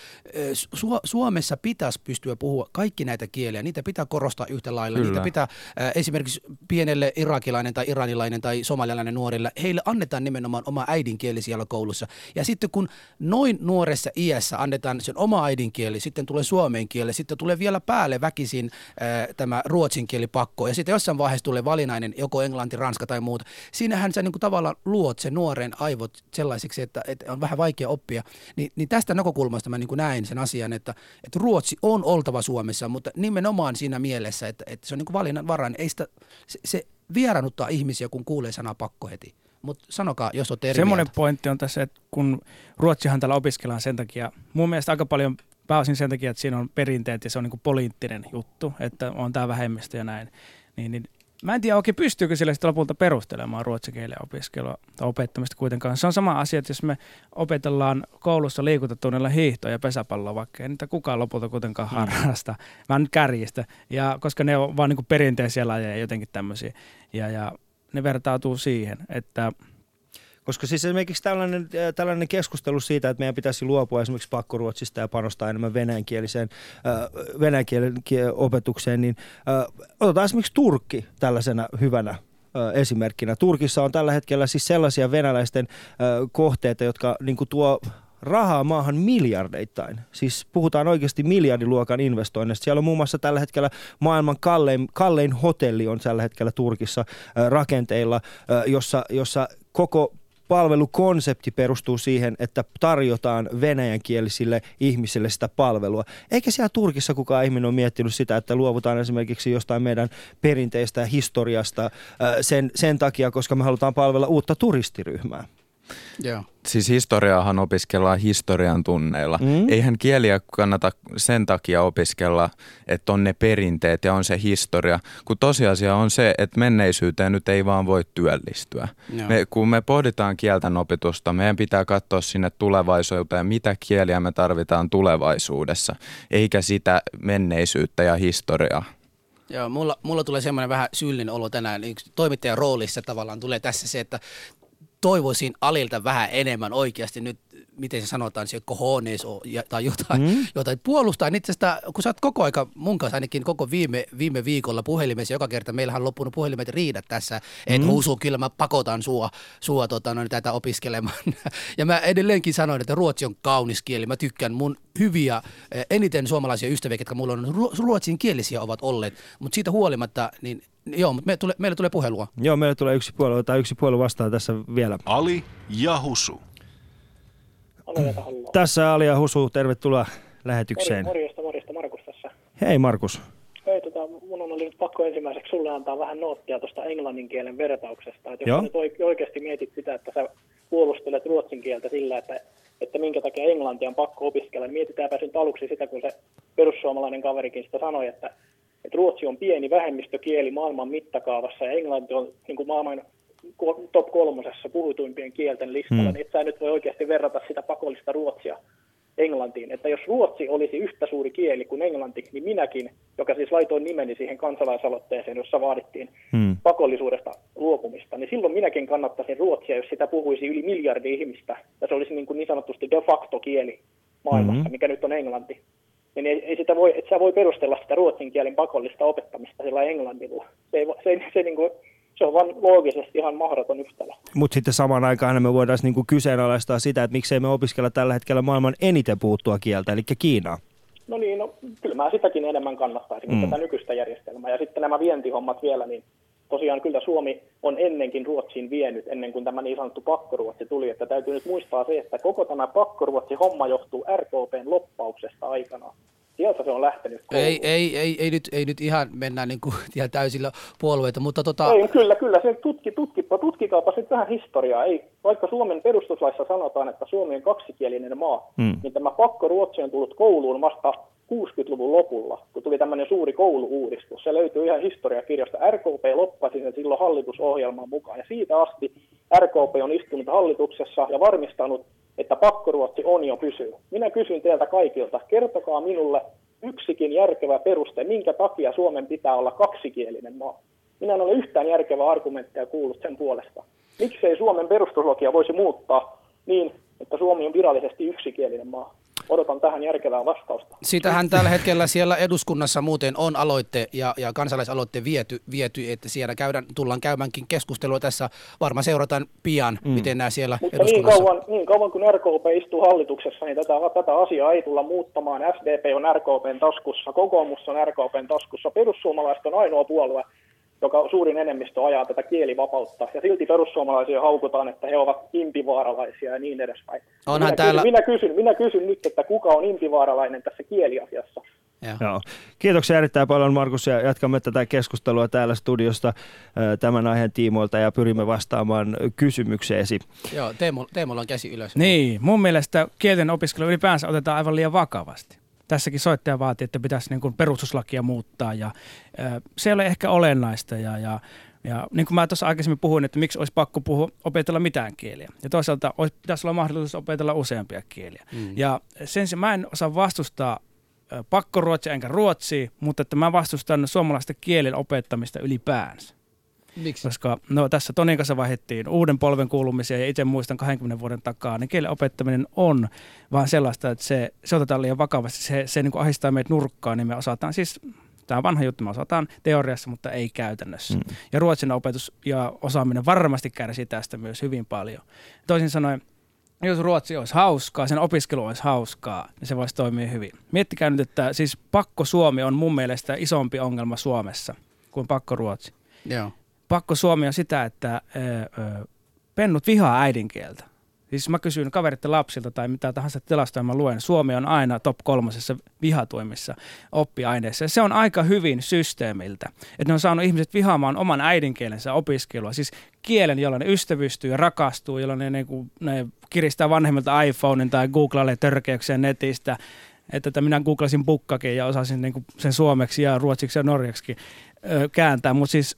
Su- Suomessa pitäisi pystyä puhua kaikki näitä kieliä, niitä pitää korostaa yhtä lailla. Kyllä. Niitä pitää äh, esimerkiksi pienelle irakilainen tai iranilainen tai somalialainen nuorille, heille annetaan nimenomaan oma äidinkieli siellä koulussa. Ja sitten kun noin nuoressa iässä annetaan sen oma äidinkieli, sitten tulee suomen kieli, sitten tulee vielä päälle väkisin äh, tämä ruotsin kieli pakko. Ja sitten jossain vaiheessa tulee valinnainen joko englanti, ranska tai muuta. Siinähän sä niin kuin tavallaan luot sen nuoren aivot sellaisiksi, että, että on vähän vaikea oppia. Ni, niin tästä näkökulmasta mä niin kuin näin sen asian, että, että ruotsi on oltava Suomessa, mutta nimenomaan siinä mielessä, että, että se on niin kuin valinnan varainen. Ei sitä, se, se vierannuttaa ihmisiä, kun kuulee sanaa pakko heti. Mutta sanokaa, jos olette eri Semmoinen mieltä. pointti on tässä, että kun Ruotsihan täällä opiskellaan sen takia, mun mielestä aika paljon pääosin sen takia, että siinä on perinteet ja se on niin poliittinen juttu, että on tämä vähemmistö ja näin. Niin, niin Mä en tiedä oikein pystyykö sille sitten lopulta perustelemaan ruotsin opiskelua tai opettamista kuitenkaan. Se on sama asia, että jos me opetellaan koulussa liikuntatunnilla hiihtoa ja pesäpalloa, vaikka ei niitä kukaan lopulta kuitenkaan mm. harrasta. Mä nyt kärjistä, ja koska ne on vaan niin perinteisiä lajeja jotenkin tämmöisiä. Ja, ja ne vertautuu siihen, että – koska siis esimerkiksi tällainen, äh, tällainen keskustelu siitä, että meidän pitäisi luopua esimerkiksi pakkoruotsista ja panostaa enemmän venäjänkieliseen äh, venäjänkielen opetukseen, niin äh, otetaan esimerkiksi Turkki tällaisena hyvänä äh, esimerkkinä. Turkissa on tällä hetkellä siis sellaisia venäläisten äh, kohteita, jotka niin tuo rahaa maahan miljardeittain. Siis puhutaan oikeasti miljardiluokan investoinnista. Siellä on muun muassa tällä hetkellä maailman kallein, kallein hotelli on tällä hetkellä Turkissa rakenteilla, jossa, jossa koko palvelukonsepti perustuu siihen, että tarjotaan venäjänkielisille ihmisille sitä palvelua. Eikä siellä Turkissa kukaan ihminen ole miettinyt sitä, että luovutaan esimerkiksi jostain meidän perinteistä historiasta sen, sen takia, koska me halutaan palvella uutta turistiryhmää. Joo. Siis historiaahan opiskellaan historian tunneilla. Mm. Eihän kieliä kannata sen takia opiskella, että on ne perinteet ja on se historia, kun tosiasia on se, että menneisyyteen nyt ei vaan voi työllistyä. Me, kun me pohditaan kielten opitusta, meidän pitää katsoa sinne tulevaisuuteen, mitä kieliä me tarvitaan tulevaisuudessa, eikä sitä menneisyyttä ja historiaa. Joo, mulla, mulla tulee semmoinen vähän syyllinen olo tänään. Toimittajan roolissa tavallaan tulee tässä se, että toivoisin Alilta vähän enemmän oikeasti nyt miten se sanotaan, se kohones tai jotain, mm. jotain puolustaa itse asiassa, kun sä oot koko aika, mun kanssa ainakin koko viime, viime viikolla puhelimessa, joka kerta meillähän on loppunut puhelimet riidat tässä, että mm. huusu, kyllä mä pakotan sua, sua tota, no, tätä opiskelemaan. ja mä edelleenkin sanoin, että ruotsi on kaunis kieli, mä tykkään mun hyviä, eh, eniten suomalaisia ystäviä, jotka mulla on ruotsin kielisiä ovat olleet, mutta siitä huolimatta, niin Joo, mutta me tule, meille tulee puhelua. Joo, meille tulee yksi puhelua tai yksi puhelua vastaan tässä vielä. Ali ja Husu. Tässä Ali ja Husu, tervetuloa lähetykseen. Morjesta, morjesta, Markus tässä. Hei Markus. Hei, tota, mun on nyt pakko ensimmäiseksi sulle antaa vähän noottia tuosta englannin kielen vertauksesta. Että jos Joo. nyt oikeasti mietit sitä, että sä puolustelet ruotsin kieltä sillä, että, että minkä takia englantia on pakko opiskella, niin mietitäänpä nyt aluksi sitä, kun se perussuomalainen kaverikin sitä sanoi, että, että ruotsi on pieni vähemmistökieli maailman mittakaavassa ja englanti on niin kuin maailman top kolmosessa puhutuimpien kielten listalla, mm. niin et sä nyt voi oikeasti verrata sitä pakollista ruotsia englantiin. Että jos ruotsi olisi yhtä suuri kieli kuin englanti, niin minäkin, joka siis laitoin nimeni siihen kansalaisaloitteeseen, jossa vaadittiin mm. pakollisuudesta luopumista, niin silloin minäkin kannattaisin ruotsia, jos sitä puhuisi yli miljardi ihmistä, ja se olisi niin, kuin niin sanotusti de facto kieli maailmassa, mm-hmm. mikä nyt on englanti. Niin ei, ei sitä voi, et sä voi perustella sitä ruotsin kielen pakollista opettamista sillä englannilla. Se, ei, se, se, se niin kuin, se on vain loogisesti ihan mahdoton yhtälö. Mutta sitten samaan aikaan me voidaan niinku kyseenalaistaa sitä, että miksei me opiskella tällä hetkellä maailman eniten puuttua kieltä, eli Kiinaa. No niin, no, kyllä mä sitäkin enemmän kannattaisin mm. tätä nykyistä järjestelmää. Ja sitten nämä vientihommat vielä, niin tosiaan kyllä Suomi on ennenkin Ruotsiin vienyt, ennen kuin tämä niin sanottu pakkoruotsi tuli. Että täytyy nyt muistaa se, että koko tämä pakkoruotsi-homma johtuu RKPn loppauksesta aikanaan sieltä se on lähtenyt Ei, ei, ei, ei, nyt, ei nyt ihan mennä niin kuin, ihan täysillä puolueita, mutta tota... Ei, kyllä, kyllä, se tutki, tutkipa, tutkikaapa sitten vähän historiaa. Ei, vaikka Suomen perustuslaissa sanotaan, että Suomi on kaksikielinen maa, hmm. niin tämä pakko Ruotsi on tullut kouluun vasta 60-luvun lopulla, kun tuli tämmöinen suuri kouluuudistus. Se löytyy ihan historiakirjasta. RKP loppasi sen silloin hallitusohjelman mukaan, ja siitä asti RKP on istunut hallituksessa ja varmistanut, että pakkoruotsi on jo pysyy. Minä kysyn teiltä kaikilta, kertokaa minulle yksikin järkevä peruste, minkä takia Suomen pitää olla kaksikielinen maa. Minä en ole yhtään järkevää argumenttia kuullut sen puolesta. Miksei Suomen perustuslakia voisi muuttaa niin, että Suomi on virallisesti yksikielinen maa? Odotan tähän järkevää vastausta. Sitähän tällä hetkellä siellä eduskunnassa muuten on aloitte ja, ja kansalaisaloitte viety, viety, että siellä käydään, tullaan käymänkin keskustelua tässä. Varmaan seurataan pian, mm. miten nämä siellä Mutta niin eduskunnassa. kauan, niin kauan kun RKP istuu hallituksessa, niin tätä, tätä asiaa ei tulla muuttamaan. SDP on RKPn taskussa, kokoomus on RKPn taskussa, perussuomalaiset on ainoa puolue, joka suurin enemmistö ajaa tätä kielivapautta. Ja silti perussuomalaisia haukutaan, että he ovat impivaaralaisia ja niin edespäin. Onhan minä, täällä- kysyn, minä, kysyn, minä kysyn nyt, että kuka on impivaaralainen tässä kieliasiassa? Joo. Kiitoksia erittäin paljon Markus ja jatkamme tätä keskustelua täällä studiosta tämän aiheen tiimoilta ja pyrimme vastaamaan kysymykseesi. Joo, Teemu, Teemulla on käsi ylös. Niin, mun mielestä kielten opiskelu ylipäänsä otetaan aivan liian vakavasti. Tässäkin soittaja vaatii, että pitäisi niin kuin perustuslakia muuttaa ja se ei ole ehkä olennaista ja, ja ja niin kuin mä tuossa aikaisemmin puhuin, että miksi olisi pakko puhua, opetella mitään kieliä. Ja toisaalta olisi, pitäisi olla mahdollisuus opetella useampia kieliä. Mm. Ja sen sijaan mä en osaa vastustaa pakkoruotsia enkä ruotsia, mutta että mä vastustan suomalaista kielen opettamista ylipäänsä. Miksi? Koska no, tässä Tonin kanssa vaihdettiin uuden polven kuulumisia ja itse muistan 20 vuoden takaa, niin kielen opettaminen on vaan sellaista, että se, se otetaan liian vakavasti. Se, se niin kuin ahistaa meitä nurkkaan, niin me osataan siis, tämä on vanha juttu, me osataan teoriassa, mutta ei käytännössä. Mm. Ja ruotsin opetus ja osaaminen varmasti kärsii tästä myös hyvin paljon. Toisin sanoen, jos ruotsi olisi hauskaa, sen opiskelu olisi hauskaa, niin se voisi toimia hyvin. Miettikää nyt, että siis pakko Suomi on mun mielestä isompi ongelma Suomessa kuin pakko ruotsi Joo. Pakko Suomi on sitä, että ö, ö, pennut vihaa äidinkieltä. Siis mä kysyn kaveritten lapsilta tai mitä tahansa tilastoja mä luen, Suomi on aina top kolmosessa vihatuimmissa oppiaineissa. Ja se on aika hyvin systeemiltä, että ne on saanut ihmiset vihaamaan oman äidinkielensä opiskelua. Siis kielen, jolla ne ystävystyy ja rakastuu, jolla ne, ne, ne kiristää vanhemmilta iPhonein tai Googlelle törkeyksiä netistä. Että, että minä googlasin bukkakin ja osasin niin sen suomeksi ja ruotsiksi ja norjaksi kääntää, mutta siis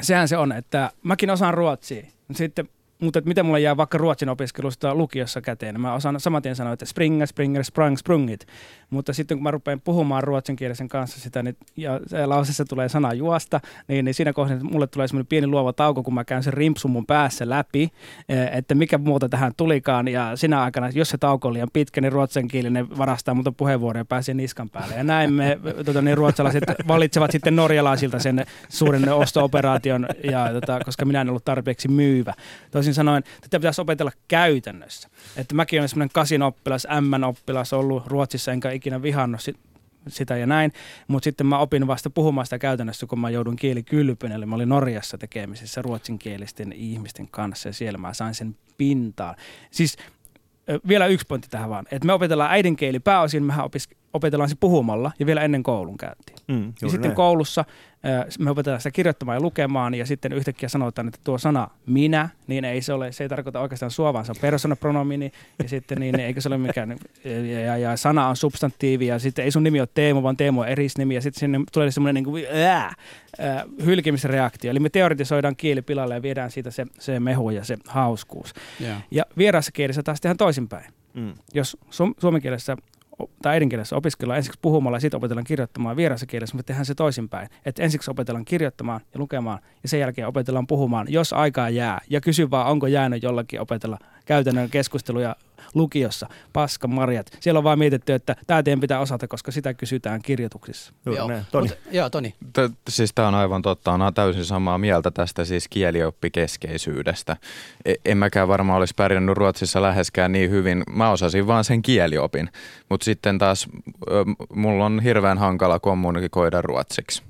sehän se on, että mäkin osaan ruotsia, sitten mutta miten mulle jää vaikka ruotsin opiskelusta lukiossa käteen, mä osaan saman tien sanoa, että springer, springer, sprang, sprungit. Mutta sitten kun mä rupean puhumaan ruotsinkielisen kanssa sitä, niin, ja se lauseessa tulee sana juosta, niin, niin siinä kohdassa mulle tulee semmoinen pieni luova tauko, kun mä käyn sen rimpsun mun päässä läpi, eh, että mikä muuta tähän tulikaan. Ja sinä aikana, jos se tauko on liian pitkä, niin ruotsinkielinen varastaa multa puheenvuoroja ja pääsee niskan päälle. Ja näin me tota, niin ruotsalaiset valitsevat sitten norjalaisilta sen suuren osto-operaation, ja, tota, koska minä en ollut tarpeeksi myyvä. Toisin sanoen, tätä pitäisi opetella käytännössä. Että mäkin olen semmoinen kasin oppilas, M-oppilas ollut Ruotsissa, enkä ikinä vihannut sit, sitä ja näin. Mutta sitten mä opin vasta puhumaan sitä käytännössä, kun mä joudun kielikylpyn. Eli mä olin Norjassa tekemisissä ruotsinkielisten ihmisten kanssa ja siellä mä sain sen pintaan. Siis vielä yksi pointti tähän vaan, että me opetellaan äidinkieli pääosin, mehän opis- opetellaan se puhumalla ja vielä ennen koulun käyntiä. Mm, Ja juuri sitten näin. koulussa ö, me opetetaan sitä kirjoittamaan ja lukemaan ja sitten yhtäkkiä sanotaan, että tuo sana minä, niin ei se ole, se ei tarkoita oikeastaan sua, vaan se on persoonapronomini ja sitten niin, eikä se ole mikään, ja, ja, ja sana on substantiivi ja sitten ei sun nimi ole Teemu, vaan Teemu on erisnimi ja sitten sinne tulee semmoinen niin kuin, ää, ää, hylkimisreaktio. Eli me teoritisoidaan kieli pilalle ja viedään siitä se, se mehu ja se hauskuus. Joo. Ja vieraassa kielessä taas tehdään toisinpäin. Mm. Jos su- suomen kielessä tai äidinkielessä opiskellaan ensiksi puhumalla ja sitten opetellaan kirjoittamaan vieraassa kielessä, mutta tehdään se toisinpäin. Että ensiksi opetellaan kirjoittamaan ja lukemaan ja sen jälkeen opetellaan puhumaan, jos aikaa jää. Ja kysy vaan, onko jäänyt jollakin opetella käytännön keskusteluja lukiossa. Paska marjat. Siellä on vaan mietitty, että tämä teidän pitää osata, koska sitä kysytään kirjoituksissa. Joo. Mut, joo, Toni. T- siis tämä on aivan totta. Olen täysin samaa mieltä tästä siis kielioppikeskeisyydestä. E- en mäkään varmaan olisi pärjännyt Ruotsissa läheskään niin hyvin. Mä osasin vaan sen kieliopin. Mutta sitten taas ö, mulla on hirveän hankala kommunikoida ruotsiksi.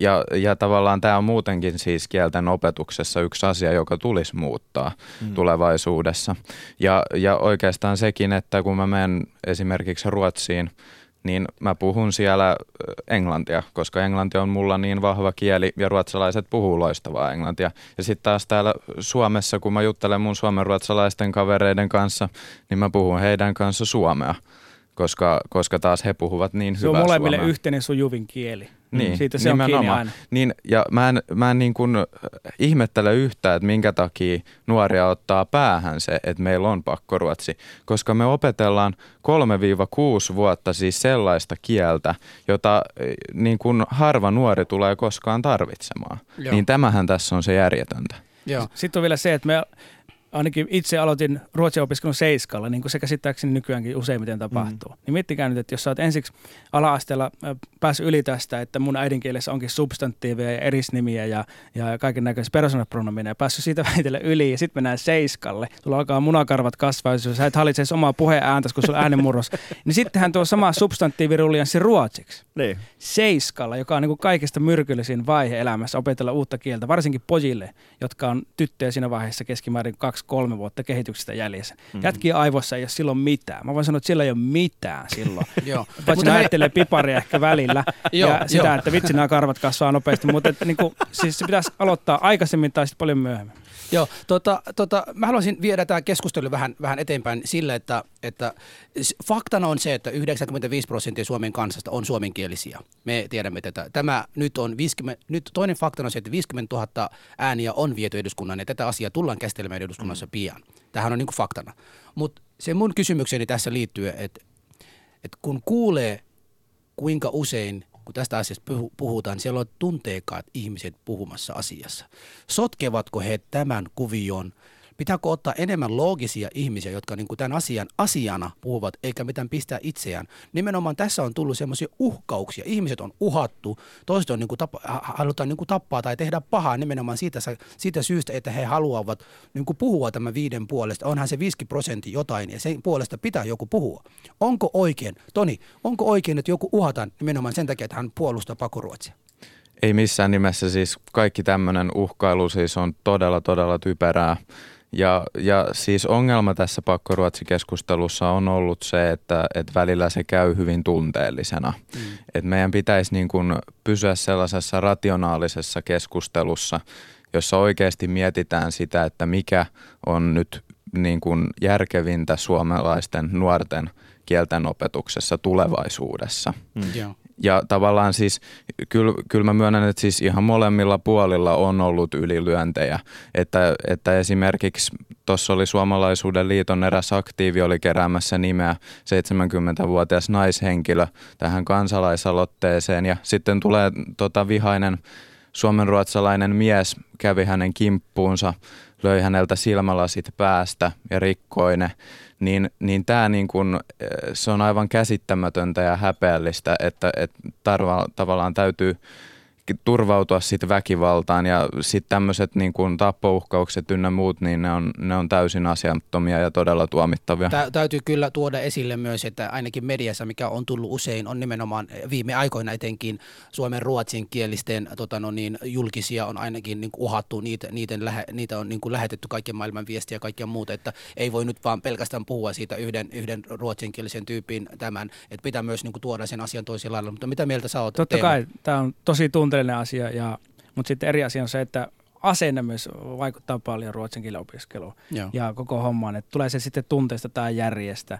Ja, ja tavallaan tämä on muutenkin siis kielten opetuksessa yksi asia, joka tulisi muuttaa Mm. tulevaisuudessa. Ja, ja oikeastaan sekin, että kun mä menen esimerkiksi Ruotsiin, niin mä puhun siellä englantia, koska englanti on mulla niin vahva kieli ja ruotsalaiset puhuu loistavaa englantia. Ja sitten taas täällä Suomessa, kun mä juttelen mun suomenruotsalaisten kavereiden kanssa, niin mä puhun heidän kanssa suomea, koska, koska taas he puhuvat niin Se on hyvää molemmille suomea. yhteinen sujuvin kieli. Niin, Siitä se on kiinni nimenomaan. aina. Niin, ja mä en, mä en niin kuin ihmettele yhtään, että minkä takia nuoria ottaa päähän se, että meillä on pakkoruotsi, koska me opetellaan 3-6 vuotta siis sellaista kieltä, jota eh, niin kuin harva nuori tulee koskaan tarvitsemaan. Joo. Niin tämähän tässä on se järjetöntä. Joo. Sitten on vielä se, että me ainakin itse aloitin ruotsin opiskelun seiskalla, niin kuin se käsittääkseni nykyäänkin useimmiten tapahtuu. Mm. Niin miettikää nyt, että jos sä oot ensiksi ala-asteella ö, päässyt yli tästä, että mun äidinkielessä onkin substantiiveja ja erisnimiä ja, ja kaiken näköisiä persoonallispronomineja, ja päässyt siitä väitellä yli ja sitten mennään seiskalle. Sulla alkaa munakarvat kasvaa, jos sä et hallitse edes omaa puheääntäsi, kun sulla on äänenmurros. niin sittenhän tuo sama substantiiviruljanssi ruotsiksi. Niin. Seiskalla, joka on niin kuin kaikista myrkyllisin vaihe elämässä opetella uutta kieltä, varsinkin pojille, jotka on tyttöjä siinä vaiheessa keskimäärin kaksi-kolme vuotta kehityksestä jäljessä. Mhm. Mm-hmm. Jätkiä aivoissa ei ole silloin mitään. Mä voin sanoa, että sillä ei ole mitään silloin. Joo. Paitsi Mutta ne ajattelee piparia ehkä välillä ja sitä, että vitsi nämä karvat kasvaa nopeasti, mutta että, niin kuin, siis se pitäisi aloittaa aikaisemmin tai sitten paljon myöhemmin. Joo, tota, tota, mä haluaisin viedä tämä keskustelu vähän, vähän eteenpäin sillä, että, että faktana on se, että 95 prosenttia Suomen kansasta on suomenkielisiä. Me tiedämme tätä. Tämä nyt on 50, nyt toinen faktana on se, että 50 000 ääniä on viety eduskunnan ja tätä asiaa tullaan käsittelemään eduskunnassa pian. Tähän on niin kuin faktana. Mutta se mun kysymykseni tässä liittyy, että, että kun kuulee kuinka usein, kun tästä asiasta puhu- puhutaan, siellä on tunteikkaat ihmiset puhumassa asiassa. Sotkevatko he tämän kuvion? Pitääkö ottaa enemmän loogisia ihmisiä, jotka niin kuin tämän asian asiana puhuvat, eikä mitään pistää itseään? Nimenomaan tässä on tullut semmoisia uhkauksia. Ihmiset on uhattu, toiset on niin kuin tapa, ha- halutaan niin kuin tappaa tai tehdä pahaa nimenomaan siitä, siitä syystä, että he haluavat niin kuin puhua tämän viiden puolesta. Onhan se 50 prosenttia jotain ja sen puolesta pitää joku puhua. Onko oikein, Toni, onko oikein, että joku uhataan nimenomaan sen takia, että hän puolustaa pakoruotsia? Ei missään nimessä siis kaikki tämmöinen uhkailu siis on todella todella typerää. Ja, ja siis ongelma tässä pakkoruotsikeskustelussa on ollut se, että, että välillä se käy hyvin tunteellisena. Mm. Että meidän pitäisi niin kuin pysyä sellaisessa rationaalisessa keskustelussa, jossa oikeasti mietitään sitä, että mikä on nyt niin kuin järkevintä suomalaisten nuorten kielten opetuksessa tulevaisuudessa. Mm. Ja tavallaan siis, kyllä, kyllä mä myönnän, että siis ihan molemmilla puolilla on ollut ylilyöntejä. Että, että esimerkiksi tuossa oli Suomalaisuuden liiton eräs aktiivi, oli keräämässä nimeä 70-vuotias naishenkilö tähän kansalaisaloitteeseen. Ja sitten tulee tota vihainen suomenruotsalainen mies, kävi hänen kimppuunsa, löi häneltä silmälasit päästä ja rikkoi ne. Niin, niin tämä niin kun, eh, se on aivan käsittämätöntä ja häpeällistä, että, että tarva, tavallaan täytyy turvautua sitten väkivaltaan ja sitten tämmöiset niin kuin tappouhkaukset ynnä muut, niin ne on, ne on täysin asiattomia ja todella tuomittavia. Tä, täytyy kyllä tuoda esille myös, että ainakin mediassa, mikä on tullut usein, on nimenomaan viime aikoina etenkin suomen ruotsinkielisten tota no niin, julkisia on ainakin niin kuin uhattu, niitä, niitä, lähe, niitä on niin kuin lähetetty kaiken maailman viestiä ja kaikkea muuta, että ei voi nyt vaan pelkästään puhua siitä yhden, yhden ruotsinkielisen tyypin tämän, että pitää myös niin kuin tuoda sen asian toisella lailla, mutta mitä mieltä sä oot? Totta Teemu? kai, tämä on tosi tunteellinen asia, ja, mutta sitten eri asia on se, että asenne myös vaikuttaa paljon ruotsin kielen opiskeluun Joo. ja koko hommaan. Että tulee se sitten tunteesta tai järjestä.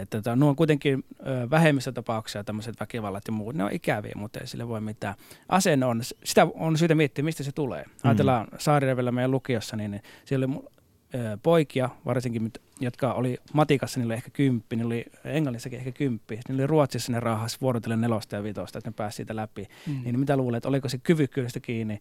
Että tota, nuo on kuitenkin vähemmistötapauksia, tämmöiset väkivallat ja muut. Ne on ikäviä, mutta ei sille voi mitään. Asenne on, sitä on syytä miettiä, mistä se tulee. Mm. Ajatellaan Saarirevellä meidän lukiossa, niin siellä oli ö, poikia, varsinkin jotka oli matikassa, niillä oli ehkä kymppi, niillä oli englannissakin ehkä kymppi. Niillä oli Ruotsissa ne rahas vuorotellen nelosta ja vitosta, että ne pääsi siitä läpi. Mm. Niin mitä luulet, oliko se kyvykkyydestä kiinni,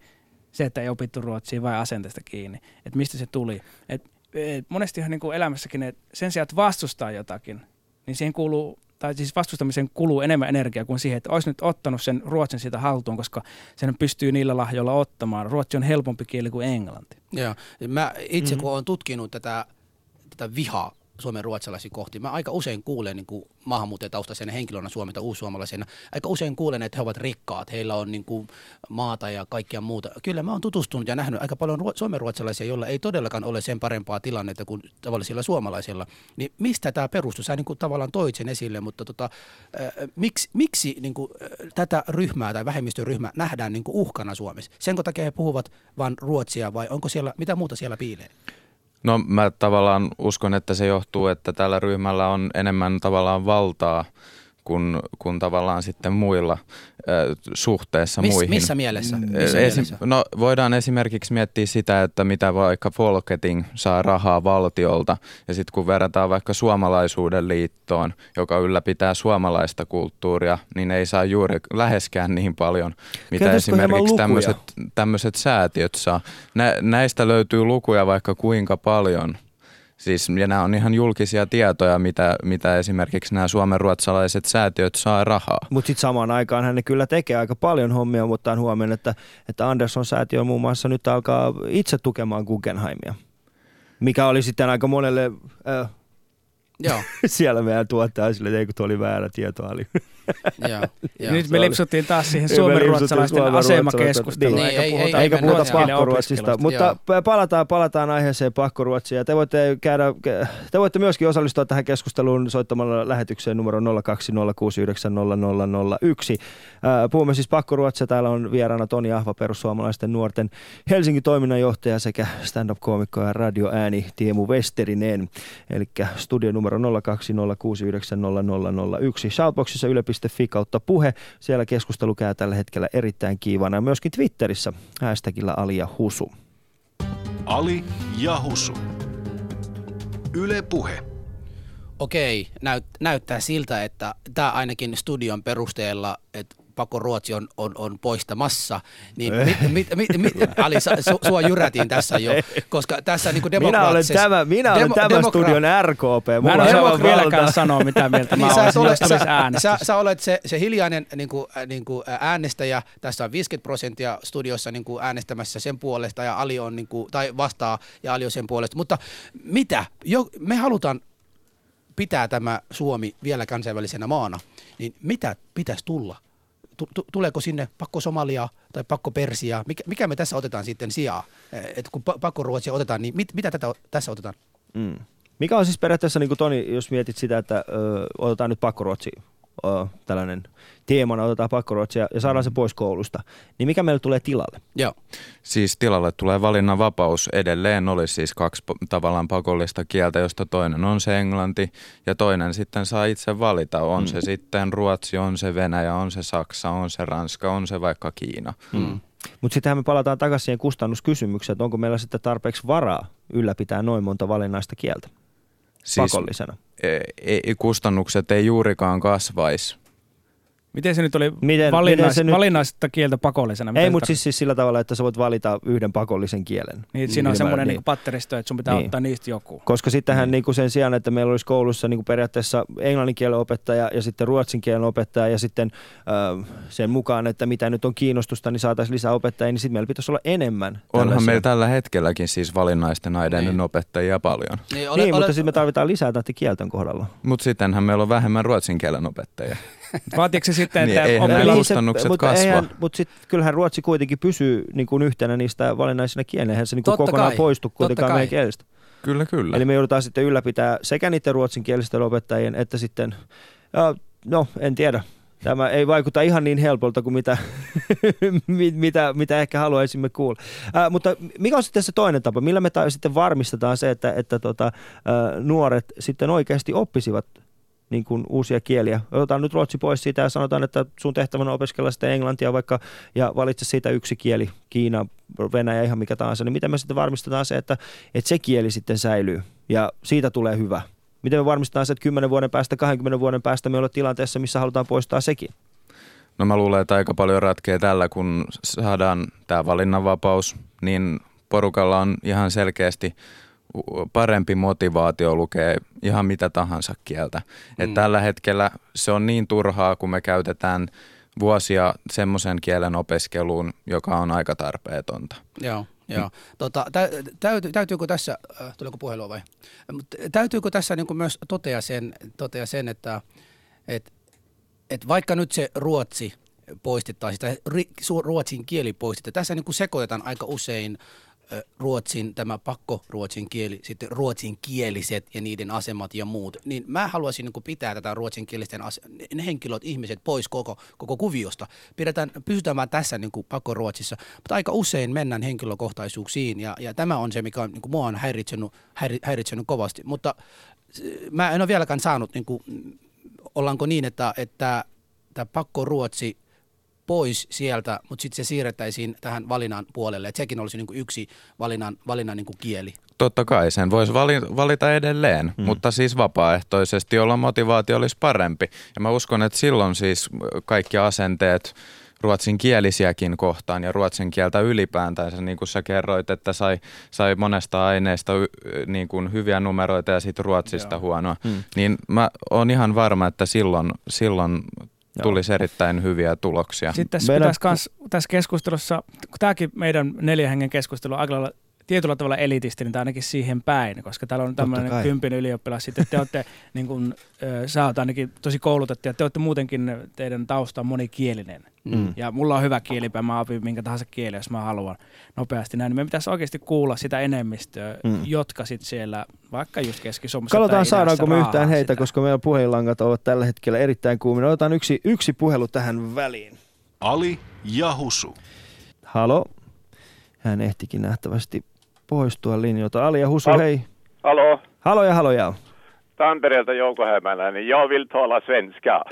se, että ei opittu ruotsia vai asenteesta kiinni, että mistä se tuli. Et, et monestihan niin kuin elämässäkin, että sen sijaan, että vastustaa jotakin, niin siihen kuuluu, tai siis vastustamiseen kuluu enemmän energiaa kuin siihen, että olisi nyt ottanut sen ruotsin siitä haltuun, koska sen pystyy niillä lahjoilla ottamaan. Ruotsi on helpompi kieli kuin englanti. Joo. Mä itse Mhm. kun olen tutkinut tätä, tätä vihaa Suomen ruotsalaisia kohti, mä aika usein kuulen niin kuin maahanmuuttajataustaisena henkilönä Suomen tai uussuomalaisena, aika usein kuulen, että he ovat rikkaat, heillä on niin kuin maata ja kaikkia muuta. Kyllä mä oon tutustunut ja nähnyt aika paljon ruo- Suomen ruotsalaisia, joilla ei todellakaan ole sen parempaa tilannetta kuin tavallisilla suomalaisilla. Niin mistä tämä perustuu? Sä niin kuin tavallaan toit sen esille, mutta tota, äh, miksi, miksi niin kuin, äh, tätä ryhmää tai vähemmistöryhmää nähdään niin kuin uhkana Suomessa? Senko takia he puhuvat vain ruotsia vai onko siellä, mitä muuta siellä piilee? No mä tavallaan uskon, että se johtuu, että tällä ryhmällä on enemmän tavallaan valtaa kuin, kuin tavallaan sitten muilla ö, suhteessa Miss- muihin. missä mielessä? Missä esi- mielessä? No, voidaan esimerkiksi miettiä sitä, että mitä vaikka Folketing saa rahaa valtiolta ja sitten kun verrataan vaikka suomalaisuuden liittoon, joka ylläpitää suomalaista kulttuuria, niin ei saa juuri läheskään niin paljon, mitä Kertoisiko esimerkiksi tämmöiset säätiöt saa. Nä, näistä löytyy lukuja vaikka kuinka paljon. Siis, ja nämä on ihan julkisia tietoja, mitä, mitä esimerkiksi nämä suomenruotsalaiset säätiöt saa rahaa. Mutta sitten samaan aikaan hän ne kyllä tekee aika paljon hommia, mutta on huomioon, että, että Anderson säätiö muun muassa nyt alkaa itse tukemaan Guggenheimia. Mikä oli sitten aika monelle äh, Joo. siellä meidän tuottajaisille, että ei kun tuo oli väärä tieto. Joo, Ja nyt me lipsuttiin taas siihen Me suomenruotsalaisten asemakeskusteluun, Niin. eikä Ei, puhuta, ei, Eikä puhuta pakkoruotsista, mutta palataan, palataan aiheeseen pakkoruotsia. Te voitte, käydä, te voitte myöskin osallistua tähän keskusteluun soittamalla lähetykseen numero 020690001. Ää, Puhumme siis pakkoruotsia. Täällä on vieraana Toni Ahva, perussuomalaisten nuorten Helsingin toiminnanjohtaja sekä stand-up-koomikko ja radioääni Tiemu Westerinen. Eli studio numero 020690001. Shoutboxissa yle.fi kautta puhe. Siellä keskustelu käy tällä hetkellä erittäin kiivana. Myöskin Twitterissä hashtagillä Ali ja Husu. Ali ja Husu. Yle Puhe. Okei, näyt, näyttää siltä, että tämä ainakin studion perusteella, että Pako Ruotsi on, on, on poistamassa, niin mit, mit, mit, mit, Ali, sa, su, sua jyrätiin tässä jo, koska tässä niin Minä olen tämä, minä olen tämän studion RKP. Mä Mulla en on osaa vieläkään sanoa, mitä mieltä mä niin sä, olen, et ole, jos tulisi sä, sä, sä olet se, se hiljainen niin kuin, niin kuin äänestäjä, tässä on 50 prosenttia studiossa niin kuin äänestämässä sen puolesta ja Ali on niin kuin, tai vastaa ja Ali on sen puolesta, mutta mitä? Jo, me halutaan pitää tämä Suomi vielä kansainvälisenä maana, niin mitä pitäisi tulla? Tu- tu- Tuleeko sinne pakko Somalia tai pakko Persia? Mikä, mikä me tässä otetaan sitten sijaa? Et kun pa- pakko Ruotsia otetaan, niin mit, mitä tätä, tässä otetaan? Mm. Mikä on siis periaatteessa, niin kuin Toni, jos mietit sitä, että ö, otetaan nyt pakkoruotsi, ö, tällainen teemana, otetaan pakkoruotsia ja saadaan se pois koulusta, niin mikä meille tulee tilalle? Joo. Siis tilalle tulee valinnanvapaus. Edelleen olisi siis kaksi tavallaan pakollista kieltä, josta toinen on se englanti ja toinen sitten saa itse valita. On Mm. se sitten ruotsi, on se venäjä, on se saksa, on se ranska, on se vaikka Kiina. Mm. Mutta sittenhän me palataan takaisin siihen kustannuskysymykseen, että onko meillä sitten tarpeeksi varaa ylläpitää noin monta valinnaista kieltä Siis- pakollisena. Ei, ei, kustannukset ei juurikaan kasvaisi. Miten se nyt oli Miten- valinnais, miten se nyt- valinnaista kieltä pakollisena? Mitä Ei, mutta siis, siis sillä tavalla, että sä voit valita yhden pakollisen kielen. Niin, että siinä on semmoinen niin. niin. patteristo, että sun pitää Niin. niin. ottaa niistä joku. Koska sittenhän niin. sen sijaan, että meillä olisi koulussa niin kuin periaatteessa englannin kielen opettaja ja sitten ruotsin kielen opettaja ja sitten äh, sen mukaan, että mitä nyt on kiinnostusta, niin saataisiin lisää opettajia, niin sitten meillä pitäisi olla enemmän. Onhan tällaisia. meillä tällä hetkelläkin siis valinnaisten aineiden opettajia paljon. Niin, Niin, mutta sitten me tarvitaan lisää näiden kielten kohdalla. Mutta sittenhän meillä on vähemmän ruotsin kielen opettajia. Vaatiiko se sitten, Niin, että eihän oppilaat- nämä Niin kustannukset mutta kasva. eihän- Mutta sitten kyllähän ruotsi kuitenkin pysyy niin kuin yhtenä niistä valinnaisina kielenä. Eihän se niin kuin kokonaan kai, poistu kuitenkaan kai. meidän kielestä. Kyllä, kyllä. Eli me joudutaan sitten ylläpitää sekä niiden ruotsinkielisten opettajien että sitten, ja, no en tiedä, tämä ei vaikuta ihan niin helpolta kuin mitä, mi- mitä, mitä ehkä haluaisimme kuulla. Ää, mutta mikä on sitten se toinen tapa, millä me ta- sitten varmistetaan se, että, että tota, ää, nuoret sitten oikeasti oppisivat niin kuin uusia kieliä. Otetaan nyt ruotsi pois siitä ja sanotaan, että sun tehtävänä on opiskella sitten englantia vaikka ja valitse siitä yksi kieli, Kiina, Venäjä, ihan mikä tahansa. Niin miten me sitten varmistetaan se, että, että se kieli sitten säilyy ja siitä tulee hyvä. Miten me varmistetaan se, että 10 vuoden päästä, 20 vuoden päästä me ollaan tilanteessa, missä halutaan poistaa sekin? No mä luulen, että aika paljon ratkee tällä, kun saadaan tämä valinnanvapaus, niin porukalla on ihan selkeästi parempi motivaatio lukea ihan mitä tahansa kieltä. Mm. Et tällä hetkellä se on niin turhaa, kun me käytetään vuosia semmoisen kielen opiskeluun, joka on aika tarpeetonta. Joo, joo. Tota, tä, täytyy, täytyykö tässä, äh, tuleeko puhelua vai? Mut täytyykö tässä niin kuin myös totea sen, totea sen että et, et vaikka nyt se ruotsi poistettaisiin tai ruotsin kieli poistetaan, tässä niin kuin sekoitetaan aika usein ö, ruotsin, tämä pakko ruotsin kieli, sitten ruotsin kieliset ja niiden asemat ja muut, niin mä haluaisin niin pitää tätä ruotsinkielisten ase- ne henkilöt, ihmiset pois koko, koko kuviosta. Pidetään, pysytään tässä niin pakko ruotsissa, mutta aika usein mennään henkilökohtaisuuksiin ja, ja tämä on se, mikä on, niin kuin mua on häiritsenyt, häiri, häiritsenyt kovasti, mutta mä en ole vieläkään saanut niin kuin, ollaanko niin, että, että tämä pakko Ruotsi pois sieltä, mutta sitten se siirrettäisiin tähän valinnan puolelle, että sekin olisi niin kuin yksi valinnan, valinnan niin kuin kieli. Totta kai sen voisi vali- valita edelleen, mm. mutta siis vapaaehtoisesti, jolla motivaatio olisi parempi. Ja mä uskon, että silloin siis kaikki asenteet ruotsin kielisiäkin kohtaan ja ruotsin kieltä ylipäätänsä, niin kuin sä kerroit, että sai, sai monesta aineesta niin kuin hyviä numeroita ja sitten ruotsista Joo. huonoa, mm. niin mä oon ihan varma, että silloin, silloin tulisi erittäin hyviä tuloksia. Sitten tässä, Meidän... kans, tässä keskustelussa, kun tämäkin meidän neljän hengen keskustelu on aika lailla tietyllä tavalla elitisti, niin ainakin siihen päin, koska täällä on tämmöinen kympin ylioppilas, sitten te olette, niin kuin, sä oot ainakin tosi koulutettu ja te olette muutenkin, teidän tausta on monikielinen. Mm. Ja mulla on hyvä kielipää, mä opin minkä tahansa kieli, jos mä haluan nopeasti näin. Me pitäisi oikeasti kuulla sitä enemmistöä, mm. jotka sitten siellä, vaikka just Keski-Suomessa Katsotaan saadaanko me yhtään heitä, sitä. koska meidän puhelinlangat ovat tällä hetkellä erittäin kuumina. Otetaan yksi, yksi puhelu tähän väliin. Ali ja Husu. Halo. Hän ehtikin nähtävästi poistua linjoilta. Ali ja Husu, Al- hei. Halo. Halo ja halo ja. Tampereelta Jouko Hämäläinen. Jag vill tala svenska.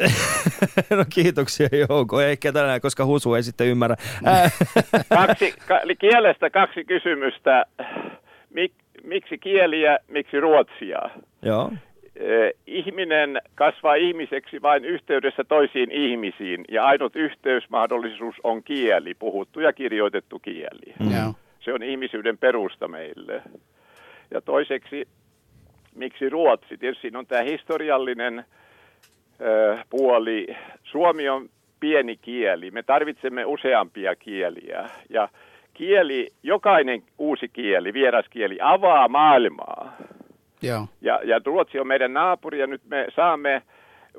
no kiitoksia Jouko. Ehkä tänään, koska Husu ei sitten ymmärrä. kaksi, ka, kielestä kaksi kysymystä. Mik, miksi kieliä, miksi ruotsia? Joo. Ihminen kasvaa ihmiseksi vain yhteydessä toisiin ihmisiin ja ainut yhteysmahdollisuus on kieli, puhuttu ja kirjoitettu kieli. Mm. Se on ihmisyyden perusta meille. Ja toiseksi, miksi Ruotsi? Tietysti siinä on tämä historiallinen ö, puoli. Suomi on pieni kieli. Me tarvitsemme useampia kieliä. Ja kieli, jokainen uusi kieli, vieraskieli, avaa maailmaa. Joo. Ja, ja Ruotsi on meidän naapuri ja nyt me saamme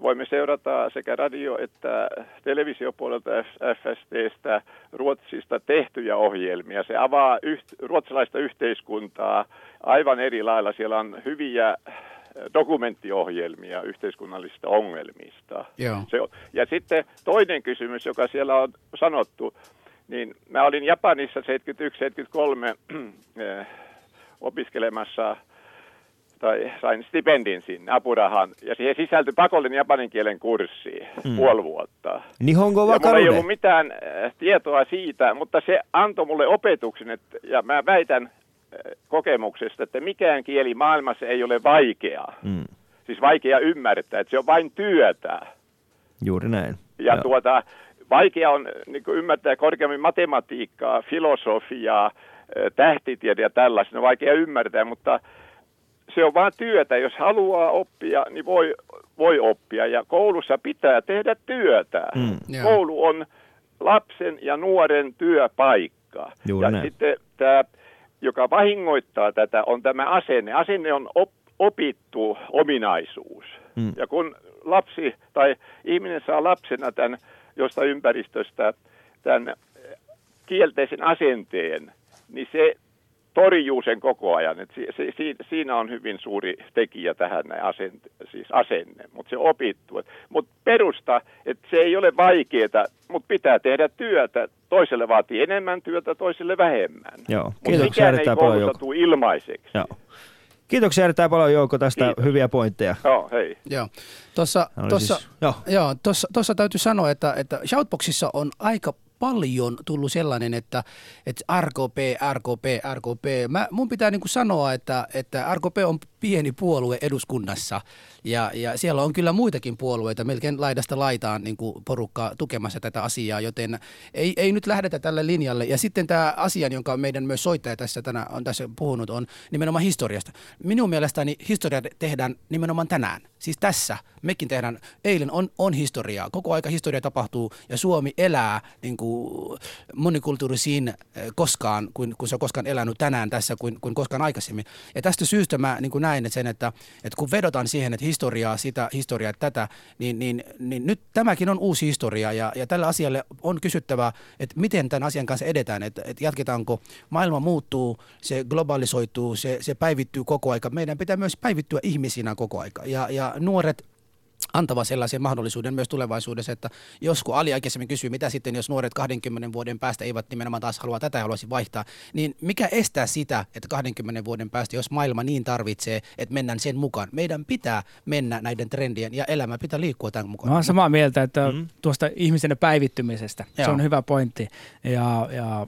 voimme seurata sekä radio- että televisiopuolelta FSTstä Ruotsista tehtyjä ohjelmia. Se avaa yht, ruotsalaista yhteiskuntaa aivan eri lailla. Siellä on hyviä dokumenttiohjelmia yhteiskunnallisista ongelmista. Joo. Se. Ja sitten toinen kysymys, joka siellä on sanottu, niin mä olin Japanissa 71-73 eh, opiskelemassa – tai sain stipendin sinne, apurahan, ja siihen sisältyi pakollinen japanin kielen kurssi mm. puoli vuotta. Nihongo ja mulla ei ollut mitään äh, tietoa siitä, mutta se antoi mulle opetuksen, että, ja mä väitän äh, kokemuksesta, että mikään kieli maailmassa ei ole vaikea. Mm. Siis vaikea ymmärtää, että se on vain työtä. Juuri näin. Ja Joo. tuota, vaikea on niin ymmärtää korkeammin matematiikkaa, filosofiaa, äh, tähtitiede ja tällaista, on vaikea ymmärtää, mutta se on vain työtä. Jos haluaa oppia, niin voi, voi oppia. Ja koulussa pitää tehdä työtä. Mm. Koulu on lapsen ja nuoren työpaikka. Juuri ja näin. sitten tämä, joka vahingoittaa tätä, on tämä asenne. Asenne on op, opittu ominaisuus. Mm. Ja kun lapsi tai ihminen saa lapsena tämän josta ympäristöstä tämän kielteisen asenteen, niin se torjuu sen koko ajan. Et si, si, siinä on hyvin suuri tekijä tähän näin asente, siis asenne, mutta se opittu. Mutta perusta, että se ei ole vaikeaa, mutta pitää tehdä työtä. Toiselle vaatii enemmän työtä, toiselle vähemmän. Joo, kiitoksia erittäin paljon Jouko. ilmaiseksi. Joo. Kiitoksia erittäin paljon Jouko tästä Kiitos. hyviä pointteja. Joo, hei. Joo. Tuossa, tuossa, siis, joo. Joo, tuossa, tuossa täytyy sanoa, että, että Shoutboxissa on aika paljon tullut sellainen, että, että RKP, RKP, RKP. Mä, mun pitää niin kuin sanoa, että, että RKP on pieni puolue eduskunnassa ja, ja siellä on kyllä muitakin puolueita, melkein laidasta laitaan niin kuin porukka tukemassa tätä asiaa, joten ei, ei nyt lähdetä tälle linjalle. Ja sitten tämä asia, jonka meidän myös soittaja tässä tänään on tässä puhunut, on nimenomaan historiasta. Minun mielestäni historia tehdään nimenomaan tänään, siis tässä. Mekin tehdään, eilen on, on historiaa, koko aika historia tapahtuu ja Suomi elää niin kuin monikulttuurisiin eh, koskaan, kuin, kun se on koskaan elänyt tänään tässä kuin, kuin koskaan aikaisemmin. Ja tästä syystä mä niin kuin näin että sen, että, että kun vedotaan siihen, että historiaa, sitä, historiaa, tätä, niin, niin, niin nyt tämäkin on uusi historia ja, ja tällä asialle on kysyttävä, että miten tämän asian kanssa edetään, että, että jatketaanko, maailma muuttuu, se globalisoituu, se, se päivittyy koko aika. Meidän pitää myös päivittyä ihmisinä koko aika ja, ja nuoret antava sellaisen mahdollisuuden myös tulevaisuudessa, että jos kun Ali aikaisemmin kysyy, mitä sitten jos nuoret 20 vuoden päästä eivät nimenomaan taas halua tätä ja haluaisi vaihtaa, niin mikä estää sitä, että 20 vuoden päästä, jos maailma niin tarvitsee, että mennään sen mukaan, meidän pitää mennä näiden trendien ja elämä pitää liikkua tämän mukaan. Mä olen samaa mieltä, että mm. tuosta ihmisen päivittymisestä, Joo. se on hyvä pointti. Ja, ja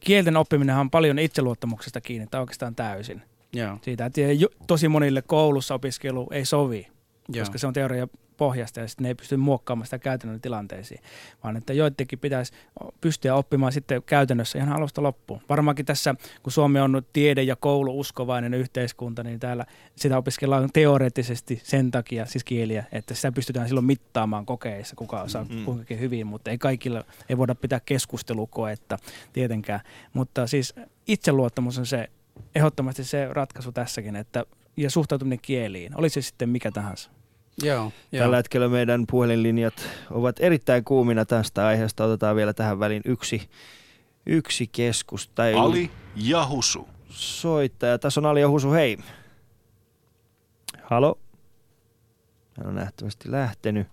kielten oppiminen on paljon itseluottamuksesta kiinni, tai oikeastaan täysin. Joo. Siitä, että tosi monille koulussa opiskelu ei sovi, Joo. koska se on teoria pohjasta ja sitten ne ei pysty muokkaamaan sitä käytännön tilanteisiin, vaan että joidenkin pitäisi pystyä oppimaan sitten käytännössä ihan alusta loppuun. Varmaankin tässä, kun Suomi on tiede- ja koulu-uskovainen yhteiskunta, niin täällä sitä opiskellaan teoreettisesti sen takia, siis kieliä, että sitä pystytään silloin mittaamaan kokeissa, kuka osaa mm-hmm. kuinkakin hyvin, mutta ei kaikilla, ei voida pitää keskustelukoetta tietenkään. Mutta siis itseluottamus on se ehdottomasti se ratkaisu tässäkin, että ja suhtautuminen kieliin, oli se sitten mikä tahansa. Joo, Tällä hetkellä meidän puhelinlinjat ovat erittäin kuumina tästä aiheesta. Otetaan vielä tähän väliin yksi, yksi keskus. Tai Ali ja Husu. Soittaja. Tässä on Ali ja Husu, hei. Halo. Hän on nähtävästi lähtenyt.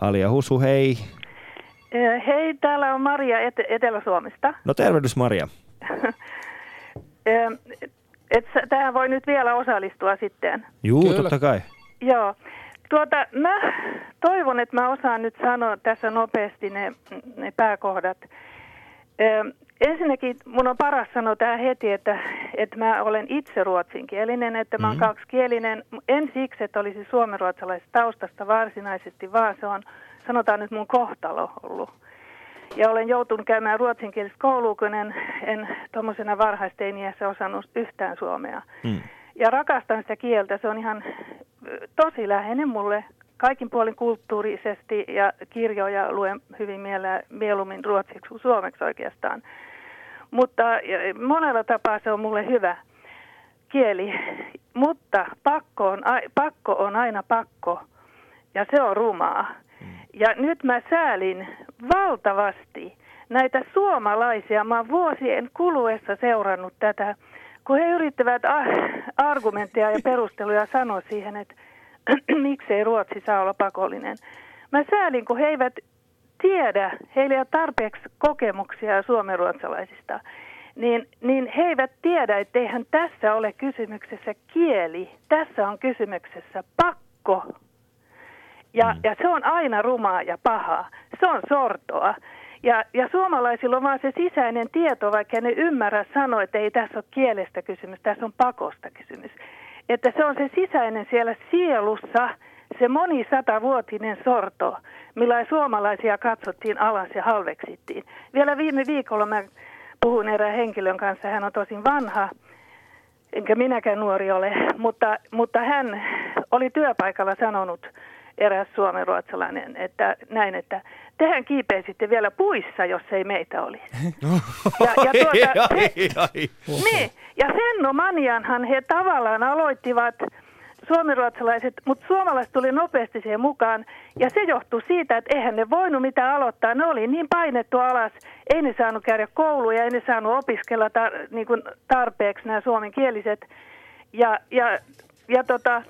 Ali ja Husu, hei. Hei, täällä on Maria Et- Etelä-Suomesta. No tervehdys Maria. tähän voi nyt vielä osallistua sitten. Juu, Kyllä. totta kai. Joo. Tuota, mä toivon, että mä osaan nyt sanoa tässä nopeasti ne, ne pääkohdat. Ö, ensinnäkin mun on paras sanoa tämä heti, että, että mä olen itse ruotsinkielinen, että mä oon mm-hmm. kaksikielinen. En siksi, että olisi suomenruotsalaisesta taustasta varsinaisesti, vaan se on, sanotaan nyt mun kohtalo ollut. Ja olen joutunut käymään ruotsinkielistä koulua, kun en, en tuommoisena varhaisteiniässä osannut yhtään suomea. Mm. Ja rakastan sitä kieltä, se on ihan tosi läheinen mulle kaikin puolin kulttuurisesti ja kirjoja luen hyvin miele- mieluummin ruotsiksi kuin suomeksi oikeastaan. Mutta monella tapaa se on mulle hyvä kieli, mutta pakko on, pakko on aina pakko ja se on rumaa. Ja nyt mä säälin valtavasti näitä suomalaisia. Mä oon vuosien kuluessa seurannut tätä, kun he yrittävät argumentteja ja perusteluja sanoa siihen, että miksei Ruotsi saa olla pakollinen. Mä säälin, kun he eivät tiedä, heillä ei ole tarpeeksi kokemuksia suomenruotsalaisista, niin, niin he eivät tiedä, että eihän tässä ole kysymyksessä kieli, tässä on kysymyksessä pakko. Ja, mm. ja se on aina rumaa ja pahaa, se on sortoa. Ja, ja suomalaisilla on vaan se sisäinen tieto, vaikka ne ymmärrä sanoa, että ei tässä ole kielestä kysymys, tässä on pakosta kysymys että se on se sisäinen siellä sielussa, se monisatavuotinen sorto, millä suomalaisia katsottiin alas ja halveksittiin. Vielä viime viikolla mä puhun erään henkilön kanssa, hän on tosin vanha, enkä minäkään nuori ole, mutta, mutta hän oli työpaikalla sanonut eräs suomenruotsalainen, että näin, että tehän kiipeisitte vielä puissa, jos ei meitä oli. Ja, ja tuota, se, niin, ja he tavallaan aloittivat suomenruotsalaiset, mutta suomalaiset tuli nopeasti siihen mukaan. Ja se johtui siitä, että eihän ne voinut mitään aloittaa. Ne oli niin painettu alas, ei ne saanut käydä kouluja, ei ne saanut opiskella tar- niin kuin tarpeeksi nämä suomenkieliset. Ja, ja, ja tota,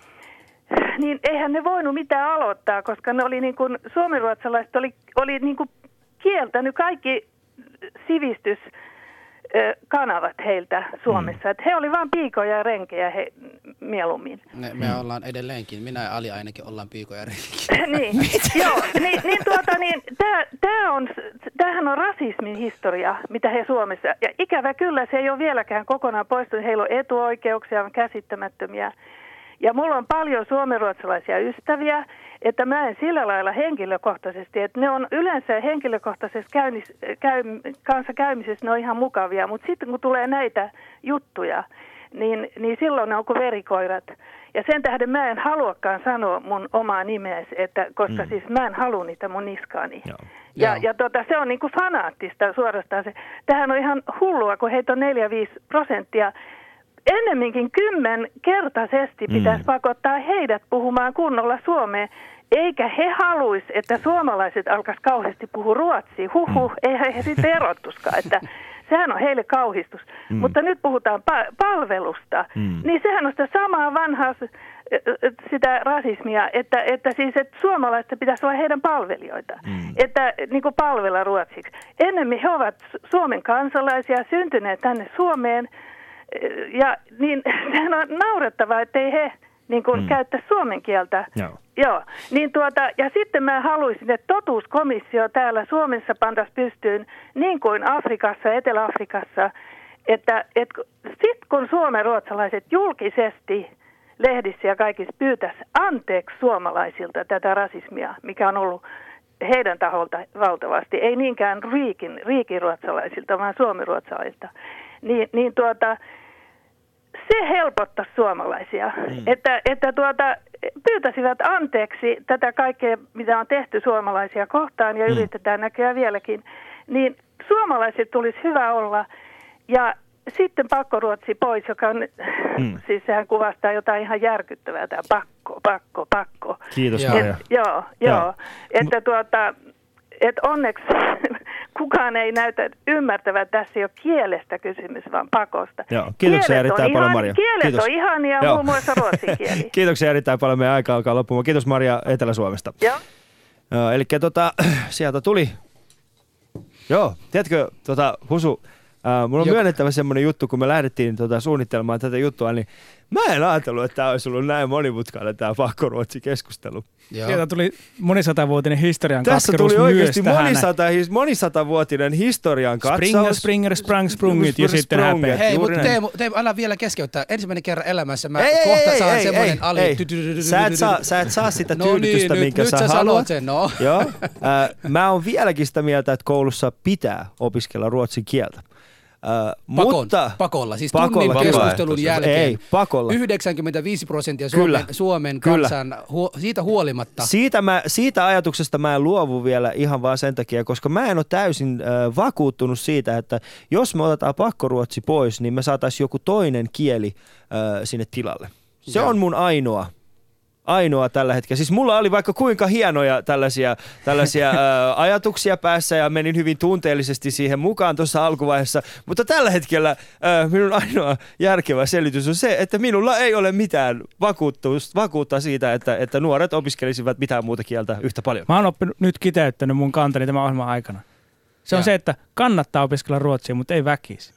niin eihän ne voinut mitään aloittaa, koska ne oli niin kuin, suomenruotsalaiset oli, oli niin kuin kieltänyt kaikki sivistys kanavat heiltä Suomessa. Mm. Että he oli vain piikoja ja renkejä he, mieluummin. Me, me mm. ollaan edelleenkin, minä ja Ali ainakin ollaan piikoja ja renkejä. niin, joo, niin, niin, tuota, niin tää, tää on, tämähän on rasismin historia, mitä he Suomessa, ja ikävä kyllä se ei ole vieläkään kokonaan poistunut, heillä on etuoikeuksia, on käsittämättömiä. Ja mulla on paljon suomenruotsalaisia ystäviä, että mä en sillä lailla henkilökohtaisesti, että ne on yleensä henkilökohtaisessa käynnis, käy, kanssa käymisessä ne on ihan mukavia, mutta sitten kun tulee näitä juttuja, niin, niin silloin ne on kuin verikoirat. Ja sen tähden mä en haluakaan sanoa mun omaa nimeä, että, koska mm. siis mä en halua niitä mun niskaani. Joo. Ja, ja tota, se on niin kuin fanaattista suorastaan se. Tähän on ihan hullua, kun heitä on 4-5 prosenttia ennemminkin kymmenkertaisesti mm. pitäisi mm. pakottaa heidät puhumaan kunnolla suomea, eikä he haluaisi, että suomalaiset alkaisi kauheasti puhua ruotsia. Huhu, mm. eihän he sitten erottuskaan, että sehän on heille kauhistus. Mm. Mutta nyt puhutaan pa- palvelusta, mm. niin sehän on sitä samaa vanhaa sitä rasismia, että, että siis että suomalaiset pitäisi olla heidän palvelijoita, mm. että niin kuin palvella ruotsiksi. Ennemmin he ovat Suomen kansalaisia, syntyneet tänne Suomeen, ja niin sehän on naurettavaa, ettei he niin kuin mm. käyttää suomen kieltä. Joo. Joo. Niin tuota, ja sitten mä haluaisin, että totuuskomissio täällä Suomessa pantaisi pystyyn, niin kuin Afrikassa, Etelä-Afrikassa, että, että sitten kun suomen ruotsalaiset julkisesti lehdissä ja kaikissa pyytäisi anteeksi suomalaisilta tätä rasismia, mikä on ollut heidän taholta valtavasti, ei niinkään riikin, riikiruotsalaisilta, vaan suomiruotsalaisilta, niin, niin tuota, se helpottaa suomalaisia, mm. että, että tuota, pyytäisivät anteeksi tätä kaikkea, mitä on tehty suomalaisia kohtaan ja mm. yritetään näköjään vieläkin, niin suomalaiset tulisi hyvä olla ja sitten pakkoruotsi pois, joka on, mm. siis sehän kuvastaa jotain ihan järkyttävää, tämä pakko, pakko, pakko. Kiitos Et. Joo, joo, joo. että tuota, et onneksi kukaan ei näytä ymmärtävän, että tässä ei ole kielestä kysymys, vaan pakosta. Joo, kiitoksia Kielet erittäin on paljon ihan, Maria. Kielet Kiitos. on ihania, Joo. muun muassa ruotsin kieli. Kiitoksia erittäin paljon. Meidän aika alkaa loppumaan. Kiitos Maria Etelä-Suomesta. Joo. Joo, eli tota, sieltä tuli. Joo, tiedätkö, tota, Husu, äh, mulla on Jok- myönnettävä semmoinen juttu, kun me lähdettiin tota, suunnittelemaan tätä juttua, niin mä en ajatellut, että tämä olisi ollut näin monimutkainen tämä pakkoruotsi-keskustelu. Sieltä tuli monisatavuotinen historian Tässä tuli oikeasti monisata, his- monisatavuotinen historian katsaus. Springer, Springer, Sprang, Sprungit ja sitten häpeä. Hei, mutta. Teemu, Teemu, älä vielä keskeyttää. Ensimmäinen kerran elämässä mä Ei, kohta ei, saan ei, semmoinen ei, ali. ei. Sä et saa, sä et saa sitä No niin, tyydytystä, nyt- minkä nyt sä, sä sanot haluat. sen, no. Joo. Äh, mä oon vieläkin sitä mieltä, että koulussa pitää opiskella ruotsin kieltä. Pakon, mutta, pakolla, siis pakolla, tunnin kyllä. keskustelun jälkeen. Ei, pakolla. 95 prosenttia Suomen, Kyllä, Suomen kyllä. kansan huo, siitä huolimatta. Siitä, mä, siitä ajatuksesta mä en luovu vielä ihan vaan sen takia, koska mä en ole täysin äh, vakuuttunut siitä, että jos me otetaan pakkoruotsi pois, niin me saataisiin joku toinen kieli äh, sinne tilalle. Se Joo. on mun ainoa ainoa tällä hetkellä. Siis mulla oli vaikka kuinka hienoja tällaisia, tällaisia ää, ajatuksia päässä ja menin hyvin tunteellisesti siihen mukaan tuossa alkuvaiheessa, mutta tällä hetkellä ää, minun ainoa järkevä selitys on se, että minulla ei ole mitään vakuutta siitä, että, että nuoret opiskelisivat mitään muuta kieltä yhtä paljon. Mä oon oppinut, nyt kiteyttänyt mun kantani tämän ohjelman aikana. Se on Joo. se, että kannattaa opiskella ruotsia, mutta ei väkisi.